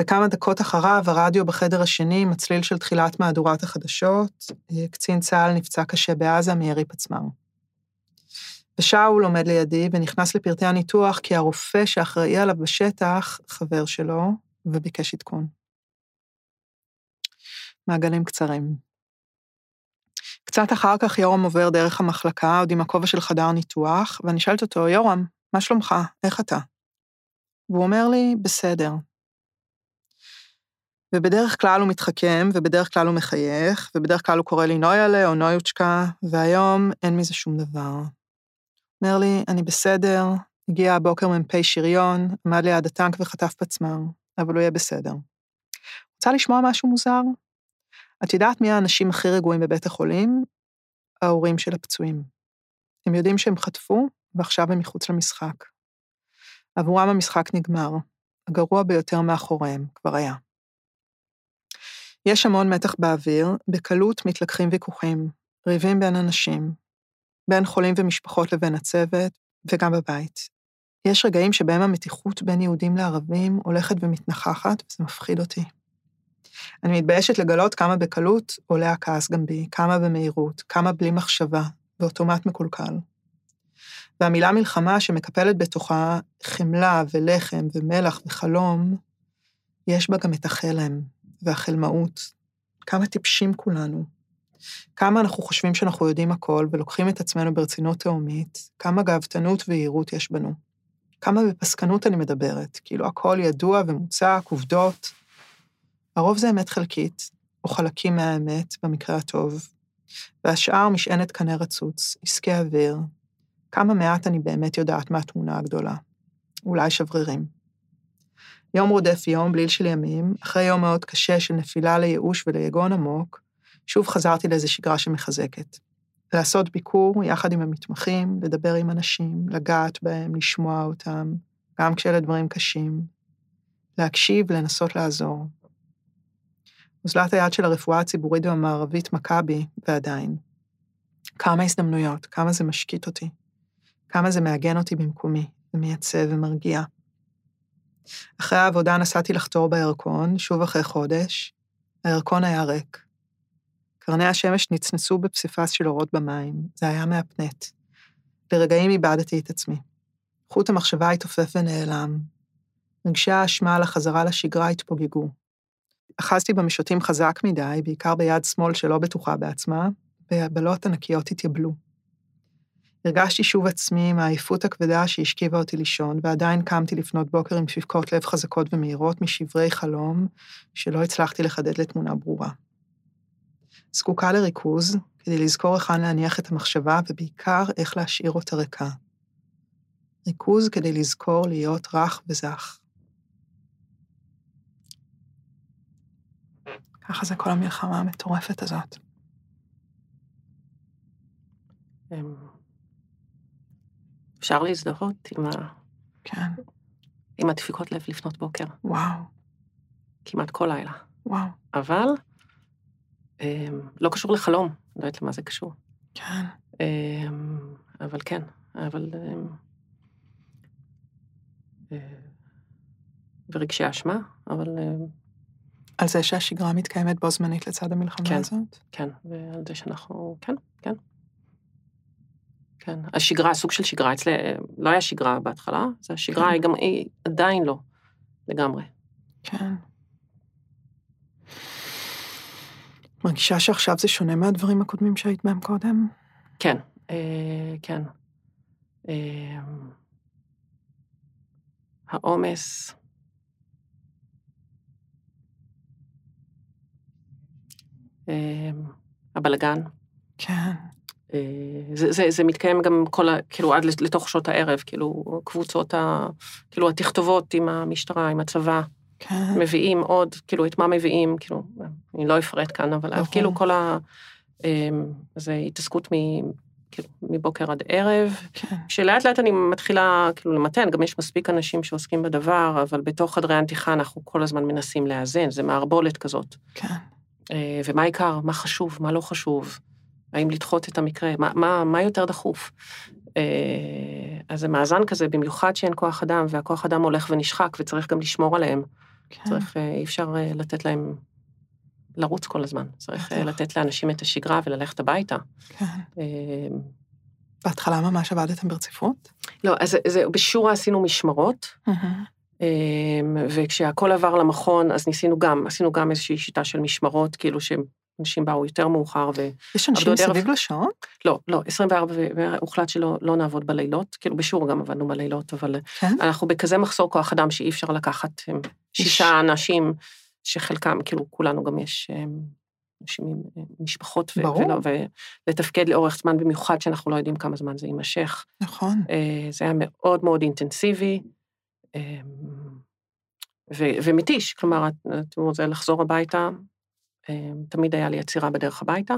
וכמה דקות אחריו, הרדיו בחדר השני, מצליל של תחילת מהדורת החדשות, קצין צה"ל נפצע קשה בעזה מירי פצמ"ר. ושאול עומד לידי ונכנס לפרטי הניתוח כי הרופא שאחראי עליו בשטח, חבר שלו, וביקש עדכון. מעגלים קצרים. קצת אחר כך יורם עובר דרך המחלקה, עוד עם הכובע של חדר ניתוח, ואני שואלת אותו, יורם, מה שלומך? איך אתה? והוא אומר לי, בסדר. ובדרך כלל הוא מתחכם, ובדרך כלל הוא מחייך, ובדרך כלל הוא קורא לי נויאלה או נויוצ'קה, והיום אין מזה שום דבר. אומר לי, אני בסדר, הגיע הבוקר מ"פ שריון, עמד ליד הטנק וחטף פצמ"ר, אבל הוא יהיה בסדר. רוצה לשמוע משהו מוזר? את יודעת מי האנשים הכי רגועים בבית החולים? ההורים של הפצועים. הם יודעים שהם חטפו, ועכשיו הם מחוץ למשחק. עבורם המשחק נגמר. הגרוע ביותר מאחוריהם כבר היה. יש המון מתח באוויר, בקלות מתלקחים ויכוחים, ריבים בין אנשים, בין חולים ומשפחות לבין הצוות, וגם בבית. יש רגעים שבהם המתיחות בין יהודים לערבים הולכת ומתנחחת, וזה מפחיד אותי. אני מתביישת לגלות כמה בקלות עולה הכעס גם בי, כמה במהירות, כמה בלי מחשבה, באוטומט מקולקל. והמילה מלחמה שמקפלת בתוכה חמלה ולחם ומלח וחלום, יש בה גם את החלם והחלמאות. כמה טיפשים כולנו. כמה אנחנו חושבים שאנחנו יודעים הכל ולוקחים את עצמנו ברצינות תהומית, כמה גאוותנות ויהירות יש בנו. כמה בפסקנות אני מדברת, כאילו הכל ידוע ומוצק, עובדות. הרוב זה אמת חלקית, או חלקים מהאמת, במקרה הטוב, והשאר משענת קנה רצוץ, עסקי אוויר. כמה מעט אני באמת יודעת מהתמונה הגדולה. אולי שברירים. יום רודף יום, בליל של ימים, אחרי יום מאוד קשה של נפילה לייאוש וליגון עמוק, שוב חזרתי לאיזו שגרה שמחזקת. לעשות ביקור יחד עם המתמחים, לדבר עם אנשים, לגעת בהם, לשמוע אותם, גם כשאלה דברים קשים. להקשיב, לנסות לעזור. אוזלת היד של הרפואה הציבורית והמערבית מכבי, ועדיין. כמה הזדמנויות, כמה זה משקיט אותי. כמה זה מעגן אותי במקומי, ומייצב ומרגיע. אחרי העבודה נסעתי לחתור בירקון, שוב אחרי חודש. הירקון היה ריק. קרני השמש נצנצו בפסיפס של אורות במים, זה היה מהפנט. לרגעים איבדתי את עצמי. חוט המחשבה התעופף ונעלם. רגשי האשמה על החזרה לשגרה התפוגגו. אחזתי במשוטים חזק מדי, בעיקר ביד שמאל שלא בטוחה בעצמה, והבלות ענקיות התייבלו. הרגשתי שוב עצמי עם העייפות הכבדה שהשכיבה אותי לישון, ועדיין קמתי לפנות בוקר עם שפקות לב חזקות ומהירות משברי חלום, שלא הצלחתי לחדד לתמונה ברורה. זקוקה לריכוז, כדי לזכור היכן להניח את המחשבה, ובעיקר איך להשאיר אותה ריקה. ריכוז כדי לזכור להיות רך וזך. ככה זה כל המלחמה המטורפת הזאת. אמ, אפשר להזדהות עם, ה... כן, עם הדפיקות לב לפנות בוקר, וואו. כמעט כל לילה. וואו. אבל לא קשור לחלום, לא יודעת למה זה קשור. כן. אמ, אבל כן, אבל... אמ, אה, ורגשי אשמה, אבל אמ, על זה שהשגרה מתקיימת בו זמנית לצד המלחמה כן. הזאת? כן, ועל זה שאנחנו, כן, כן. כן, השגרה, סוג של שגרה, אצלי לא היה שגרה בהתחלה, זה השגרה כן. היא גם, היא עדיין לא, לגמרי. כן. מרגישה שעכשיו זה שונה מהדברים הקודמים שהיית בהם קודם? כן, אה, כן. אה, העומס, אה, הבלגן, כן. אה, זה, זה, זה מתקיים גם כל ה... כאילו, עד לתוך שעות הערב, כאילו, קבוצות ה... כאילו, התכתובות עם המשטרה, עם הצבא, כן. מביאים עוד, כאילו, את מה מביאים, כאילו, אני לא אפרט כאן, אבל ברור. כאילו, כל ה... אה, זה התעסקות מ... כאילו, מבוקר עד ערב, כן. שלאט לאט אני מתחילה כאילו למתן, גם יש מספיק אנשים שעוסקים בדבר, אבל בתוך חדרי הנתיחה אנחנו כל הזמן מנסים לאזן, זה מערבולת כזאת. כן. אה, ומה העיקר, מה חשוב, מה לא חשוב, האם לדחות את המקרה, מה, מה, מה יותר דחוף. אה, אז זה מאזן כזה, במיוחד שאין כוח אדם, והכוח אדם הולך ונשחק, וצריך גם לשמור עליהם. כן. צריך, אה, אי אפשר אה, לתת להם לרוץ כל הזמן. צריך אה, בטח. לתת לאנשים את השגרה וללכת הביתה. כן. אה, בהתחלה ממש עבדתם ברציפות? לא, אז זה- בשורה עשינו משמרות, אמ, וכשהכל עבר למכון, אז ניסינו גם, עשינו גם איזושהי שיטה של משמרות, כאילו שאנשים באו יותר מאוחר, ו... יש אנשים סביב לשעון? לא, לא, 24, ו- והוחלט שלא לא נעבוד בלילות, כאילו בשיעור גם עבדנו בלילות, אבל כן. אנחנו בכזה מחסור כוח אדם שאי אפשר לקחת שישה אנשים, שחלקם, כאילו, כולנו גם יש אנשים עם אה, משפחות, ו-. ולא, ולתפקד לאורך זמן, במיוחד שאנחנו לא יודעים כמה זמן זה יימשך. נכון. אה, זה היה מאוד מאוד אינטנסיבי, אה, ומתיש, כלומר, את- את זה לחזור הביתה, אה, תמיד היה לי עצירה בדרך הביתה,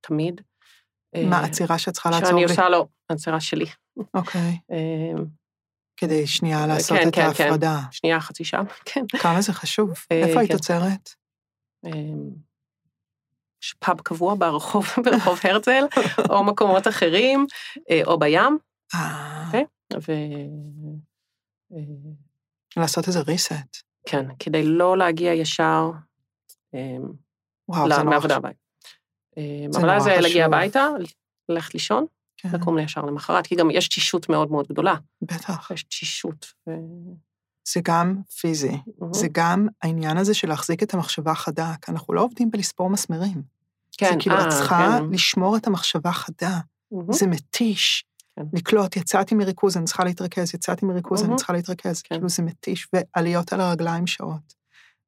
תמיד. מה, אה, עצירה שאת צריכה לעצור שאני לי? עושה לו, עצירה שלי. אוקיי. אה, כדי שנייה לעשות כן, את כן, ההפרדה. שנייה, חצי שעה, כן. כמה זה חשוב? אה, איפה היית כן. עוצרת? אה, יש פאב קבוע ברחוב, ברחוב הרצל, או מקומות אחרים, אה, או בים, אה. ו... אה, לעשות איזה reset. כן, כדי לא להגיע ישר אה, וואו, זה נורא חשוב. הבית. אה, זה אבל נורא אז זה להגיע. הביתה, ללכת לישון, כן, לקום ישר למחרת, כי גם יש תשישות מאוד מאוד גדולה. בטח. יש תשישות. ו- זה גם פיזי. זה גם העניין הזה של להחזיק את המחשבה חדה, כי אנחנו לא עובדים בלספור מסמרים. זה כן, כאילו, את אה, צריכה כן. לשמור את המחשבה חדה. מהמם. זה מתיש. כן. לקלוט, יצאתי מריכוז, אני צריכה להתרכז, יצאתי מריכוז, אני מהמם. צריכה להתרכז. כן. כאילו, זה מתיש, ועליות על הרגליים שעות.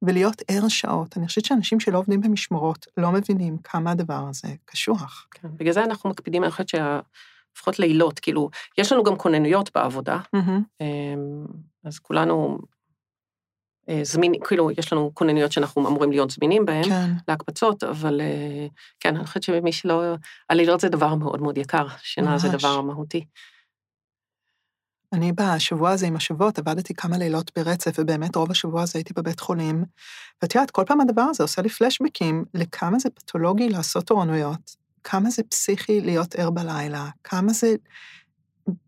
ולהיות ער שעות. אני חושבת שאנשים שלא עובדים במשמרות לא מבינים כמה הדבר הזה קשוח. כן. בגלל זה אנחנו מקפידים, אני חושבת שלפחות לילות, כאילו, יש לנו גם כוננויות בעבודה. אמ, אז כולנו אה, זמינים, כאילו, יש לנו כוננויות שאנחנו אמורים להיות זמינים בהן, כן, להקפצות, אבל אה, כן, אני חושבת שמי שלא... הלילות זה דבר מאוד מאוד יקר, שינה זה ממש. דבר מהותי. אני בשבוע הזה עם השבועות עבדתי כמה לילות ברצף, ובאמת רוב השבוע הזה הייתי בבית חולים. ואת יודעת, כל פעם הדבר הזה עושה לי פלשבקים לכמה זה פתולוגי לעשות תורנויות, כמה זה פסיכי להיות ער בלילה, כמה זה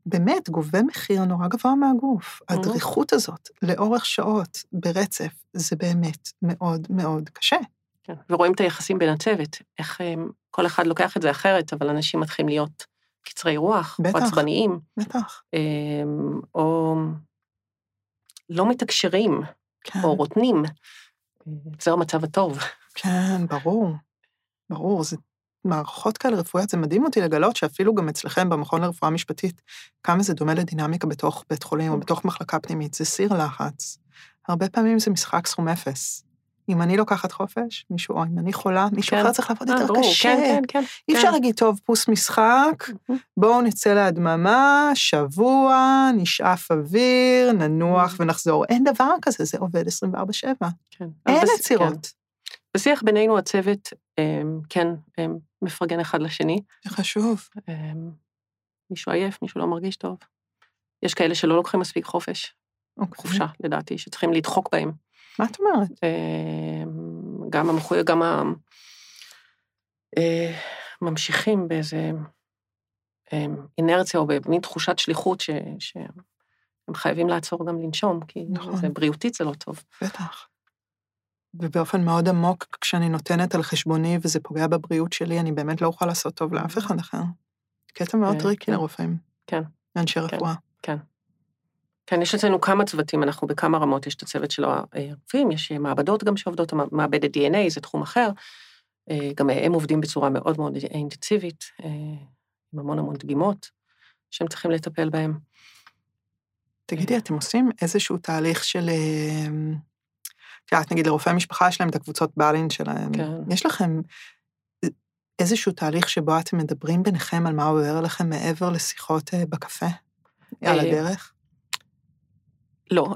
באמת גובה מחיר נורא גבוה מהגוף. Mhm. הדריכות הזאת לאורך שעות ברצף, זה באמת מאוד מאוד קשה. כן. ורואים את היחסים בין הצוות, איך אה, כל אחד לוקח את זה אחרת, אבל אנשים מתחילים להיות קצרי רוח, בטח. או עצבניים, בטח. אה, או לא מתקשרים, כן, או רוטנים. זה המצב הטוב. כן, ברור. ברור, זה מערכות כאלה רפואיות, זה מדהים אותי לגלות שאפילו גם אצלכם במכון לרפואה משפטית, כמה זה דומה לדינמיקה בתוך בית חולים או בתוך מחלקה פנימית, זה סיר לחץ. הרבה פעמים זה משחק סכום אפס. אם אני לוקחת חופש, מישהו, או אם אני חולה, מישהו כן. אחר צריך לעבוד אה, יותר ברור, קשה. כן, כן, כן. אי אפשר להגיד, טוב, פוס משחק, בואו נצא להדממה, שבוע, נשאף אוויר, ננוח ונחזור. אין דבר כזה, זה עובד 24/7. כן. אין עצירות. כן. בשיח בינינו הצוות, אה, כן, אה, מפרגן אחד לשני. זה חשוב. אה, מישהו עייף, מישהו לא מרגיש טוב. יש כאלה שלא לוקחים מספיק חופש, אוקיי. חופשה, לדעתי, שצריכים לדחוק בהם. מה את אומרת? אה, גם המחויב, גם ה... אה, באיזה אה, אינרציה או במין תחושת שליחות ש... שהם חייבים לעצור גם לנשום, כי נכון. זה בריאותית זה לא טוב. בטח. ובאופן מאוד עמוק, כשאני נותנת על חשבוני וזה פוגע בבריאות שלי, אני באמת לא אוכל לעשות טוב לאף אחד אחר. קטע מאוד כן, tricky כן. לרופאים. כן. לאנשי רפואה. כן. כן, יש אצלנו כמה צוותים, אנחנו בכמה רמות, יש את הצוות של הרופאים, יש מעבדות גם שעובדות, מעבדת DNA, זה תחום אחר. אה, גם הם עובדים בצורה מאוד מאוד אינטנסיבית, אה, עם המון המון דגימות שהם צריכים לטפל בהם. תגידי, אתם עושים איזשהו תהליך של... אה, את יודעת, נגיד לרופאי המשפחה יש להם את הקבוצות ברלין שלהם. כן. יש לכם איזשהו תהליך שבו אתם מדברים ביניכם על מה עובר עליכם מעבר לשיחות בקפה? על הדרך? לא,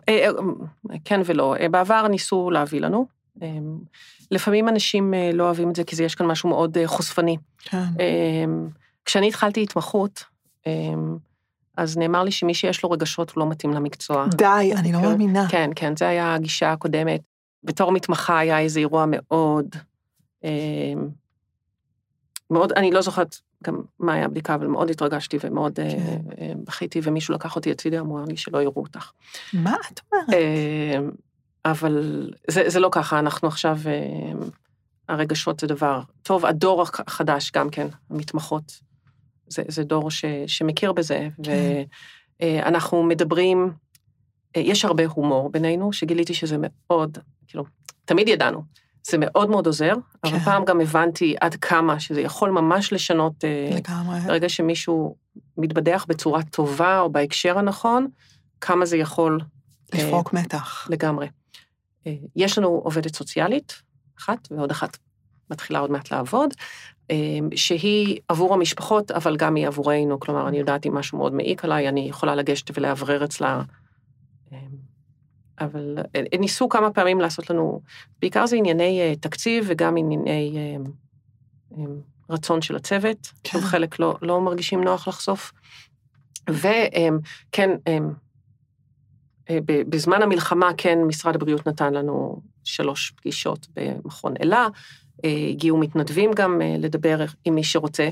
כן ולא. בעבר ניסו להביא לנו. לפעמים אנשים לא אוהבים את זה, כי יש כאן משהו מאוד חושפני. כן. כשאני התחלתי התמחות, אז נאמר לי שמי שיש לו רגשות הוא לא מתאים למקצוע. די, אני לא מאמינה. כן, כן, זו הייתה הגישה הקודמת. בתור מתמחה היה איזה אירוע מאוד, מאוד, אני לא זוכרת גם מה היה הבדיקה, אבל מאוד התרגשתי ומאוד כן. בכיתי, ומישהו לקח אותי הצידי, אמר לי שלא יראו אותך. מה את אומרת? אבל זה, זה לא ככה, אנחנו עכשיו, הרגשות זה דבר טוב. הדור החדש גם כן, המתמחות, זה, זה דור ש, שמכיר בזה, כן. ואנחנו מדברים, יש הרבה הומור בינינו, שגיליתי שזה מאוד, כאילו, תמיד ידענו, זה מאוד מאוד עוזר, כן. אבל פעם גם הבנתי עד כמה שזה יכול ממש לשנות, לגמרי. ברגע שמישהו מתבדח בצורה טובה או בהקשר הנכון, כמה זה יכול... לפרוק מתח. לגמרי. יש לנו עובדת סוציאלית, אחת, ועוד אחת מתחילה עוד מעט לעבוד, שהיא עבור המשפחות, אבל גם היא עבורנו, כלומר, אני יודעת אם משהו מאוד מעיק עליי, אני יכולה לגשת ולאוורר אצלה. אבל ניסו כמה פעמים לעשות לנו, בעיקר זה ענייני תקציב וגם ענייני רצון של הצוות, כן. חלק לא, לא מרגישים נוח לחשוף. וכן, אה, בזמן המלחמה, כן, משרד הבריאות נתן לנו שלוש פגישות במכון אלה, אה, הגיעו מתנדבים גם אה, לדבר עם מי שרוצה.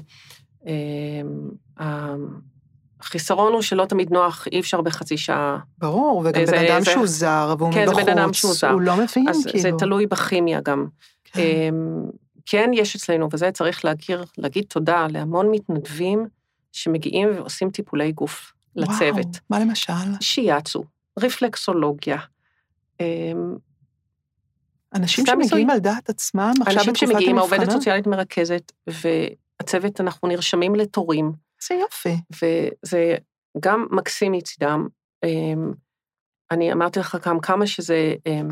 החיסרון הוא שלא תמיד נוח, אי אפשר בחצי שעה. ברור, וגם בן אדם שהוא זר, והוא כן, מבחוץ, זה בן אדם שהוא זר. הוא לא מבין, אז כאילו. זה תלוי בכימיה גם. כן. כן, יש אצלנו, וזה צריך להכיר, להגיד תודה להמון מתנדבים שמגיעים ועושים טיפולי גוף לצוות. וואו, מה למשל? שיאצו. רפלקסולוגיה. אמ, אנשים שמגיעים על דעת עצמם, עכשיו בתקופת המבחנה? אנשים שמגיעים, העובדת סוציאלית מרכזת, והצוות, אנחנו נרשמים לתורים. זה יופי. וזה גם מקסים מצידם. אמ, אני אמרתי לך גם כמה שזה, אמ,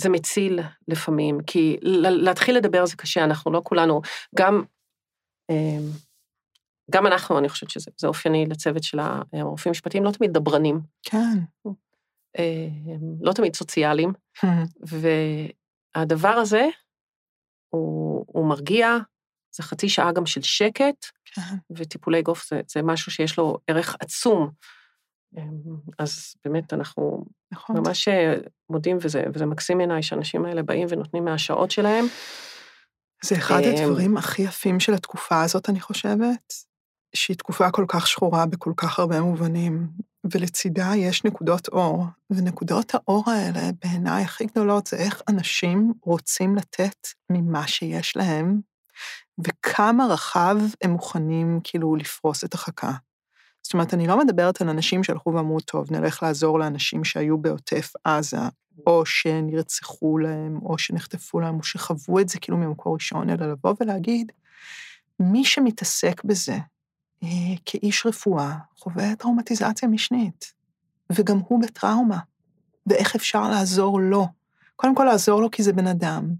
זה מציל לפעמים, כי להתחיל לדבר זה קשה, אנחנו לא כולנו, גם גם אנחנו, אני חושבת שזה אופייני לצוות של הרופאים המשפטיים, לא תמיד דברנים. כן. לא תמיד סוציאליים, והדבר הזה, הוא, הוא מרגיע, זה חצי שעה גם של שקט. וטיפולי גוף זה, זה משהו שיש לו ערך עצום. אז באמת, אנחנו נכון. ממש מודים, וזה, וזה מקסים בעיניי שהאנשים האלה באים ונותנים מהשעות שלהם. זה אחד הדברים הכי יפים של התקופה הזאת, אני חושבת. שהיא תקופה כל כך שחורה בכל כך הרבה מובנים, ולצידה יש נקודות אור, ונקודות האור האלה בעיניי הכי גדולות זה איך אנשים רוצים לתת ממה שיש להם, וכמה רחב הם מוכנים כאילו לפרוס את החכה. זאת אומרת, אני לא מדברת על אנשים שהלכו ואמרו, טוב, נלך לעזור לאנשים שהיו בעוטף עזה, או שנרצחו להם, או שנחטפו להם, או שחוו את זה כאילו ממקור ראשון, אלא לבוא ולהגיד, מי שמתעסק בזה, אה, כאיש רפואה חווה טראומטיזציה משנית, וגם הוא בטראומה, ואיך אפשר לעזור לו. קודם כל לעזור לו כי זה בן אדם,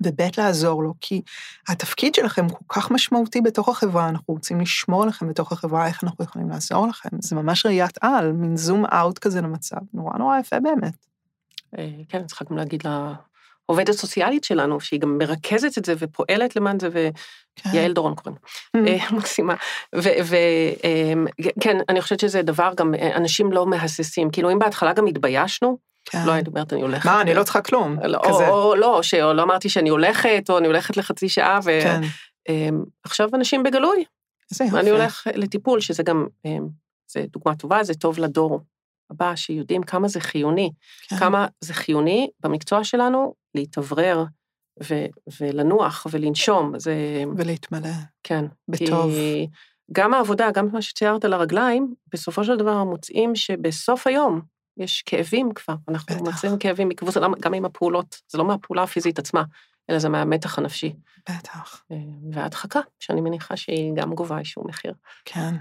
וב' לעזור לו, כי התפקיד שלכם כל כך משמעותי בתוך החברה, אנחנו רוצים לשמור עליכם בתוך החברה, איך אנחנו יכולים לעזור לכם. זה ממש ראיית על, מין זום אאוט כזה למצב, נורא נורא יפה באמת. אה, כן, אני צריכה גם להגיד עובדת סוציאלית שלנו, שהיא גם מרכזת את זה ופועלת למען זה, ויעל כן. דורון קוראים, mm. מקסימה. וכן, אני חושבת שזה דבר, גם אנשים לא מהססים, כאילו אם בהתחלה גם התביישנו, כן. לא הייתי אומרת, אני הולכת. מה, אני לא צריכה כלום, לא, כזה. או לא, שלא אמרתי שאני הולכת, או אני הולכת לחצי שעה, ועכשיו כן. אנשים בגלוי. איזה יופי. ואני הולך לטיפול, שזה גם, זה דוגמה טובה, זה טוב לדור הבא, שיודעים כמה זה חיוני. כן. כמה זה חיוני במקצוע שלנו להתאוורר ו- ולנוח ולנשום. זה... ולהתמלא. כן. בטוב. כי גם העבודה, גם מה שציירת על הרגליים, בסופו של דבר מוצאים שבסוף היום יש כאבים כבר. אנחנו בטח. מוצאים כאבים מקבוצה, גם עם הפעולות, זה לא מהפעולה הפיזית עצמה, אלא זה מהמתח הנפשי. בטח. אה, וההדחקה, שאני מניחה שהיא גם גובה איזשהו מחיר. כן.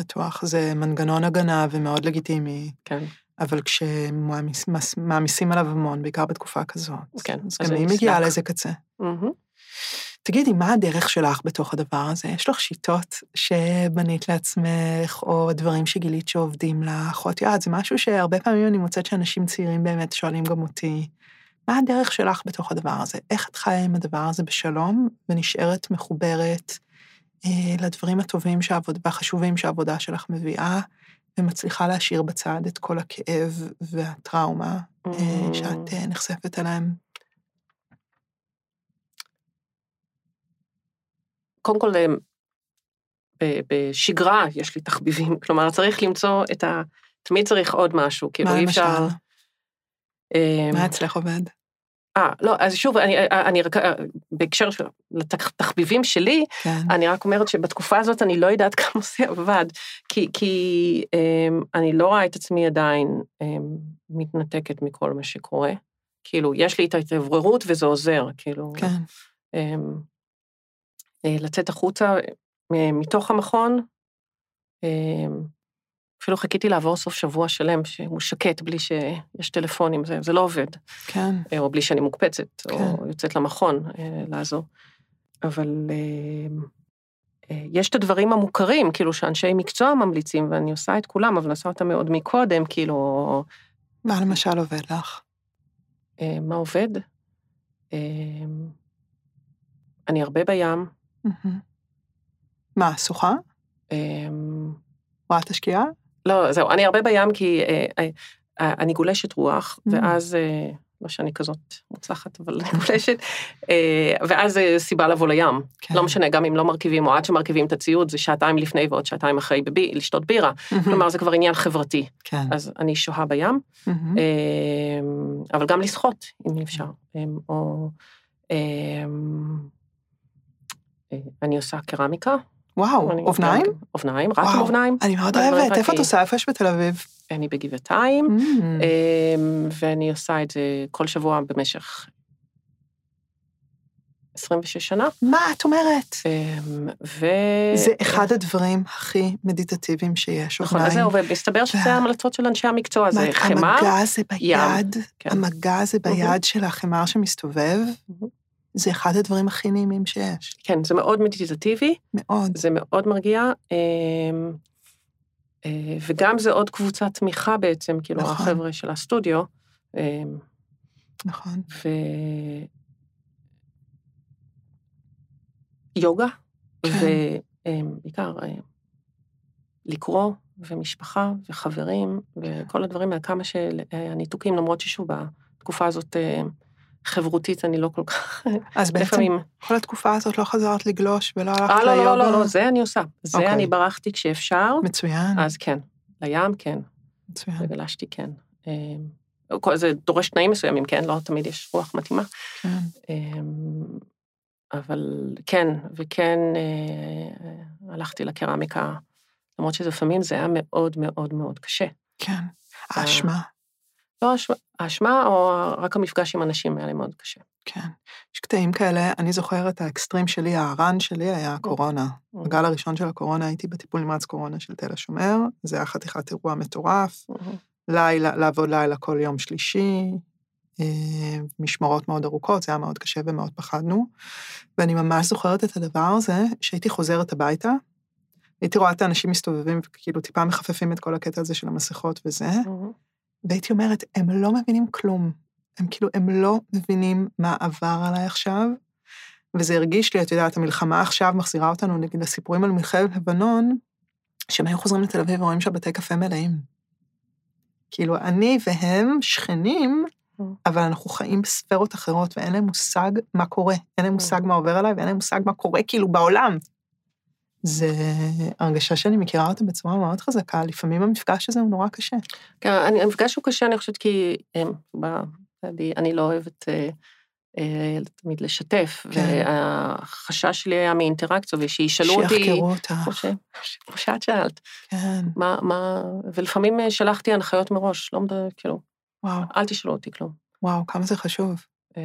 בטוח, זה מנגנון הגנה ומאוד לגיטימי. כן. אבל כשמעמיסים עליו המון, בעיקר בתקופה כזאת, כן, אז גם היא מגיעה לאיזה קצה. Mm-hmm. תגידי, מה הדרך שלך בתוך הדבר הזה? יש לך שיטות שבנית לעצמך, או דברים שגילית שעובדים לך, או את יודעת, זה משהו שהרבה פעמים אני מוצאת שאנשים צעירים באמת שואלים גם אותי, מה הדרך שלך בתוך הדבר הזה? איך את חיה עם הדבר הזה בשלום, ונשארת מחוברת אה, לדברים הטובים שעבוד, והחשובים שהעבודה שלך מביאה, ומצליחה להשאיר בצד את כל הכאב והטראומה mm. שאת אה, נחשפת אליהם. קודם כל, בשגרה יש לי תחביבים, כלומר, צריך למצוא את ה... תמיד צריך עוד משהו, כאילו אי אפשר... מה למשל? מה אצלך עובד? אה, לא, אז שוב, אני, אני רק, בהקשר של התחביבים שלי, כן. אני רק אומרת שבתקופה הזאת אני לא יודעת כמה זה עבד, כי, כי um, אני לא רואה את עצמי עדיין מתנתקת מכל מה שקורה. כאילו, יש לי את ההתאווררות וזה עוזר, כאילו. כן. לצאת החוצה מתוך המכון, um, אפילו חיכיתי לעבור סוף שבוע שלם שהוא שקט בלי שיש טלפונים, זה, זה לא עובד. כן. אה, או בלי שאני מוקפצת, כן. או יוצאת למכון אה, לעזור. אבל אה, יש את הדברים המוכרים, כאילו שאנשי מקצוע ממליצים, ואני עושה את כולם, אבל עושה אותם מאוד מקודם, כאילו... מה למשל עובד לך? מה עובד? אני הרבה בים. מה, שוחה? רואה את השקיעה? לא, זהו, אני הרבה בים כי אה, אה, אה, אני גולשת רוח, mm. ואז, לא שאני כזאת מוצלחת, אבל אני גולשת, ואז זה סיבה לבוא לים. כן. לא משנה, גם אם לא מרכיבים, או עד שמרכיבים את הציוד, זה שעתיים לפני ועוד שעתיים אחרי בבי, לשתות בירה. Mm-hmm. כלומר, זה כבר עניין חברתי. כן. אז אני שוהה בים, mm-hmm. אבל גם לשחות, אם אפשר. אה, או... אה, אני עושה קרמיקה, וואו, אובניים? אובניים, רק עם אובניים. אני מאוד אוהבת, איפה את עושה? איפה יש בתל אביב? אני בגבעתיים, mm. אמ, ואני עושה את זה כל שבוע במשך 26 שנה. מה את אומרת? אמ, ו... זה אחד הדברים הכי מדיטטיביים שיש, נכון, אז זהו, ומסתבר שזה ההמלצות של אנשי המקצוע, זה חמר, המגע זה ביד, כן. המגע זה ביד של החמר שמסתובב. זה אחד הדברים הכי נעימים שיש. כן, זה מאוד מדיטטיבי. מאוד. זה מאוד מרגיע. אמ, אה, וגם זה עוד קבוצת תמיכה בעצם, כאילו, נכון. החבר'ה של הסטודיו. אמ, נכון. ויוגה, כן. ובעיקר אה, לקרוא, ומשפחה, וחברים, וכל הדברים האלה, כמה שהניתוקים, למרות ששוב, בתקופה הזאת אה, חברותית אני לא כל כך... אז בעצם לפעמים... כל התקופה הזאת לא חזרת לגלוש ולא הלכת ליוגה? לא, לא, לא, לא, זה אני עושה. זה. אוקיי. אני ברחתי כשאפשר. מצוין. אז כן. לים, כן. מצוין. וגלשתי, כן. אמ, זה דורש תנאים מסוימים, כן? לא תמיד יש רוח מתאימה. כן. אמ, אבל כן, וכן אה, הלכתי לקרמיקה, למרות שלפעמים זה היה מאוד מאוד מאוד קשה. כן. האשמה. לא האשמה, או רק המפגש עם אנשים היה לי מאוד קשה. כן. יש קטעים כאלה, אני זוכרת, האקסטרים שלי, הרן שלי היה הקורונה. Mm. בגל הראשון של הקורונה הייתי בטיפול נמרץ קורונה של תל השומר, זה היה חתיכת אירוע מטורף. Mm-hmm. לילה, לעבוד לילה כל יום שלישי, אה, משמרות מאוד ארוכות, זה היה מאוד קשה ומאוד פחדנו. ואני ממש זוכרת את הדבר הזה, שהייתי חוזרת הביתה, הייתי רואה את האנשים מסתובבים וכאילו טיפה מחפפים את כל הקטע הזה של המסכות וזה, mm-hmm. והייתי אומרת, הם לא מבינים כלום. הם כאילו, הם לא מבינים מה עבר עליי עכשיו, וזה הרגיש לי, את יודעת, המלחמה עכשיו מחזירה אותנו, נגיד, לסיפורים על מלחמת לבנון, שהם היו חוזרים לתל אביב ורואים שהבתי קפה מלאים. כאילו, אני והם שכנים, Mm. אבל אנחנו חיים בספרות אחרות, ואין להם מושג מה קורה. אין להם מושג מה עובר עליי, ואין להם מושג מה קורה כאילו בעולם. זה הרגשה שאני מכירה אותה בצורה מאוד חזקה, לפעמים המפגש הזה הוא נורא קשה. כן, אני, המפגש הוא קשה, אני חושבת, כי הם, ב, אני, אני לא אוהבת אה, אה, תמיד לשתף, כן. והחשש שלי היה מאינטראקציה, ושישאלו אותי, שיחקרו אותך. כמו, ש, כמו שאת שאלת, כן, מה, מה, ולפעמים אה, שלחתי הנחיות מראש, לא מדבר, כאילו, וואו, אל תשאלו אותי כלום. וואו, כמה זה חשוב. אה,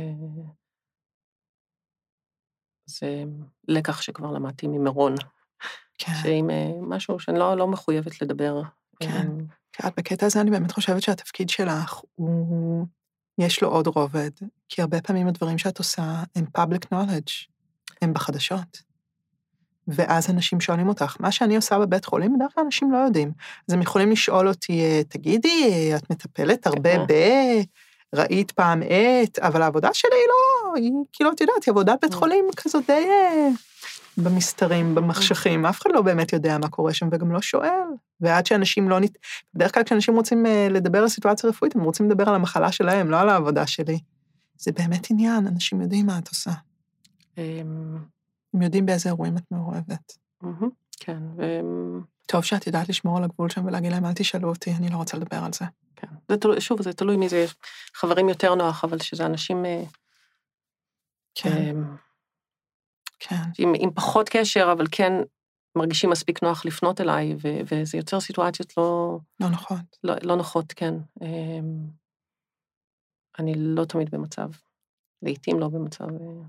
זה לקח שכבר למדתי ממירון, כן. שאם אה, משהו שאני לא, לא מחויבת לדבר. כן. אה, כי את בקטע הזה אני באמת חושבת שהתפקיד שלך הוא, יש לו עוד רובד, כי הרבה פעמים הדברים שאת עושה הם public knowledge, הם בחדשות. ואז אנשים שואלים אותך, מה שאני עושה בבית חולים, בדרך כלל אנשים לא יודעים. אז הם יכולים לשאול אותי, "אה, תגידי, את מטפלת הרבה כן. ב... ראית פעם את, אבל העבודה שלי היא לא, היא כאילו, את יודעת, היא עבודת בית Mm. חולים כזאת די אה, במסתרים, במחשכים, אף אחד לא באמת יודע מה קורה שם וגם לא שואל. ועד שאנשים לא נת... בדרך כלל כשאנשים רוצים אה, לדבר על סיטואציה רפואית, הם רוצים לדבר על המחלה שלהם, לא על העבודה שלי. זה באמת עניין, אנשים יודעים מה את עושה. אמ, הם יודעים באיזה אירועים את מעורבת. כן, ו- טוב שאת יודעת לשמור על הגבול שם ולהגיד להם, אל תשאלו אותי, אני לא רוצה לדבר על זה. כן. זה תלוי, שוב, זה תלוי מי זה, יש חברים יותר נוח, אבל שזה אנשים אה, כן, אמ, כן, עם, עם פחות קשר, אבל כן מרגישים מספיק נוח לפנות אליי, ו, וזה יוצר סיטואציות לא, לא נכון. לא, לא נוחות, כן. אמ, אני לא תמיד במצב, לעתים לא במצב אה,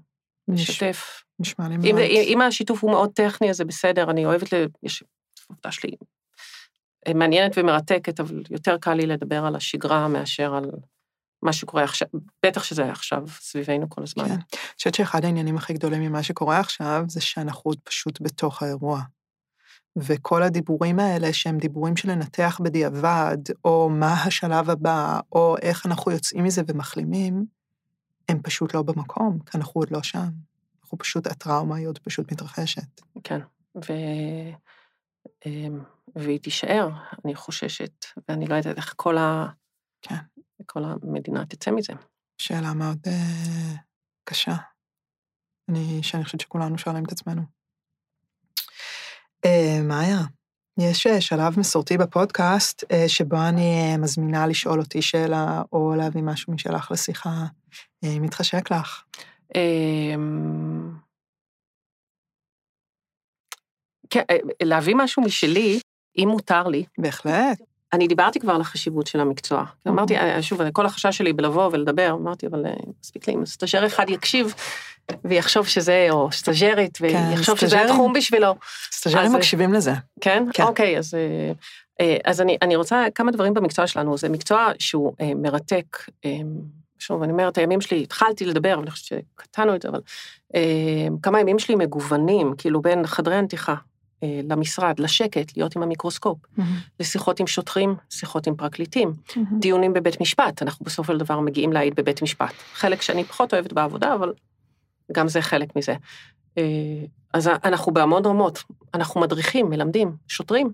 נש- לשתף. נשמע לי מאוד. אם, אם השיתוף הוא מאוד טכני, אז זה בסדר, אני אוהבת, ל... יש עבודה שלי אה, מעניינת ומרתקת, אבל יותר קל לי לדבר על השגרה מאשר על מה שקורה עכשיו, בטח שזה עכשיו סביבנו כל הזמן. כן. אני חושבת שאחד העניינים הכי גדולים ממה שקורה עכשיו, זה שאנחנו עוד פשוט בתוך האירוע. וכל הדיבורים האלה, שהם דיבורים של לנתח בדיעבד, או מה השלב הבא, או איך אנחנו יוצאים מזה ומחלימים, הם פשוט לא במקום, כי אנחנו עוד לא שם. אנחנו פשוט, הטראומה היא עוד פשוט מתרחשת. כן, ו... אמ, והיא תישאר, אני חוששת, ואני לא יודעת איך כל, ה... כן. כל המדינה תצא מזה. שאלה מאוד אה, קשה, אני, שאני חושבת שכולנו שואלים את עצמנו. אה, מאיה, יש אה, שלב מסורתי בפודקאסט, אה, שבו אני אה, מזמינה לשאול אותי שאלה, או להביא משהו משלך לשיחה, אה, מתחשק לך. אמ, כן, אה, להביא משהו משלי, אם מותר לי, בהחלט. אני דיברתי כבר על החשיבות של המקצוע. אמרתי, אה, שוב, כל החשש שלי בלבוא ולדבר, אמרתי, אבל אה, מספיק לי אם סטאז'ר אחד יקשיב ויחשוב שזה, או סטאז'רית, ויחשוב שזה התחום בשבילו. סטאז'רים אז- מקשיבים לזה. כן? כן. אוקיי, אז, אה, אה, אז אני, אני רוצה כמה דברים במקצוע שלנו. זה מקצוע שהוא אה, מרתק. אה, שוב, אני אומרת, הימים שלי, התחלתי לדבר, ואני חושבת שקטענו את זה, אבל אה, כמה ימים שלי מגוונים, כאילו בין חדרי הנתיחה אה, למשרד, לשקט, להיות עם המיקרוסקופ, לשיחות עם שוטרים, שיחות עם פרקליטים, דיונים בבית משפט, אנחנו בסופו של דבר מגיעים להעיד בבית משפט. חלק שאני פחות אוהבת בעבודה, אבל גם זה חלק מזה. אה, אז אנחנו בהמון רמות, אנחנו מדריכים, מלמדים, שוטרים,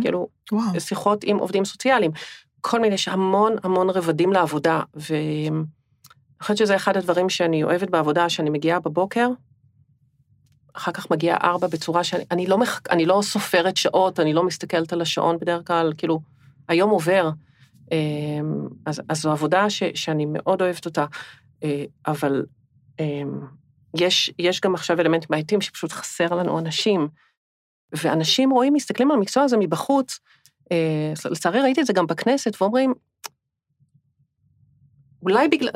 כאילו, וואו, שיחות עם עובדים סוציאליים, כל מיני, יש המון המון רבדים לעבודה, ואני חושבת שזה אחד הדברים שאני אוהבת בעבודה, שאני מגיעה בבוקר, אחר כך מגיעה ארבע בצורה שאני אני לא, מח... אני לא סופרת שעות, אני לא מסתכלת על השעון בדרך כלל, כאילו, היום עובר. אמ, אז, אז זו עבודה ש, שאני מאוד אוהבת אותה, אה, אבל אמ, יש, יש גם עכשיו אלמנטים בעייתיים שפשוט חסר לנו אנשים. ואנשים רואים, מסתכלים על המקצוע הזה מבחוץ, אה, לצערי ראיתי את זה גם בכנסת, ואומרים, אולי בגלל,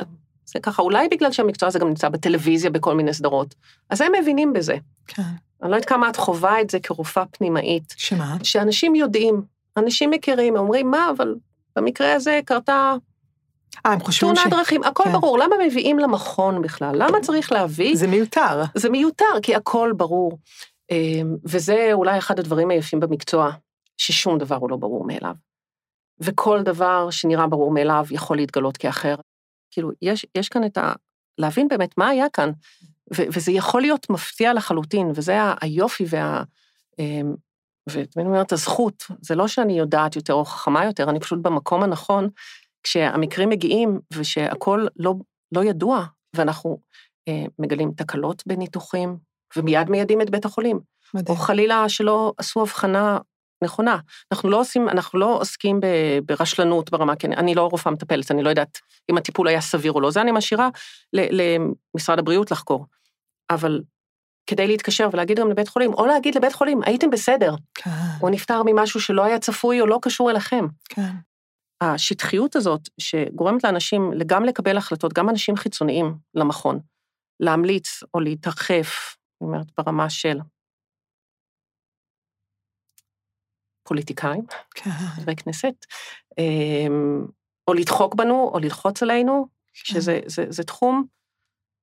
זה ככה, אולי בגלל שהמקצוע הזה גם נמצא בטלוויזיה בכל מיני סדרות, אז הם מבינים בזה. כן. אני לא יודעת כמה את חווה את זה כרופאה פנימאית, שמה? שאנשים יודעים, אנשים מכירים, אומרים, מה, אבל במקרה הזה קרתה אה, הם חושבים תאונת ש... דרכים, הכל כן. ברור, למה מביאים למכון בכלל? למה צריך להביא? זה מיותר. זה מיותר, כי הכל ברור. אמ, וזה אולי אחד הדברים היפים במקצוע, ששום דבר הוא לא ברור מאליו. וכל דבר שנראה ברור מאליו יכול להתגלות כאחר. כאילו, יש, יש כאן את ה... להבין באמת מה היה כאן, ו, וזה יכול להיות מפתיע לחלוטין, וזה היופי וה... אמ, ותמיד אומרת, הזכות, זה לא שאני יודעת יותר או חכמה יותר, אני פשוט במקום הנכון, כשהמקרים מגיעים ושהכול לא, לא ידוע, ואנחנו אה, מגלים תקלות בניתוחים, ומיד מיידים את בית החולים. מדהים. או חלילה שלא עשו הבחנה נכונה. אנחנו לא עושים, אנחנו לא עוסקים ברשלנות ברמה, כי אני לא רופאה מטפלת, אני לא יודעת אם הטיפול היה סביר או לא, זה אני משאירה למשרד הבריאות לחקור. אבל כדי להתקשר ולהגיד גם לבית חולים, או להגיד לבית חולים, הייתם בסדר. כן. או נפטר ממשהו שלא היה צפוי או לא קשור אליכם. כן. השטחיות הזאת, שגורמת לאנשים גם לקבל החלטות, גם אנשים חיצוניים למכון, להמליץ או להתרחף, זאת אומרת, ברמה של פוליטיקאים, כן. חברי כנסת, אמ, או לדחוק בנו, או ללחוץ עלינו, כן. שזה זה, זה תחום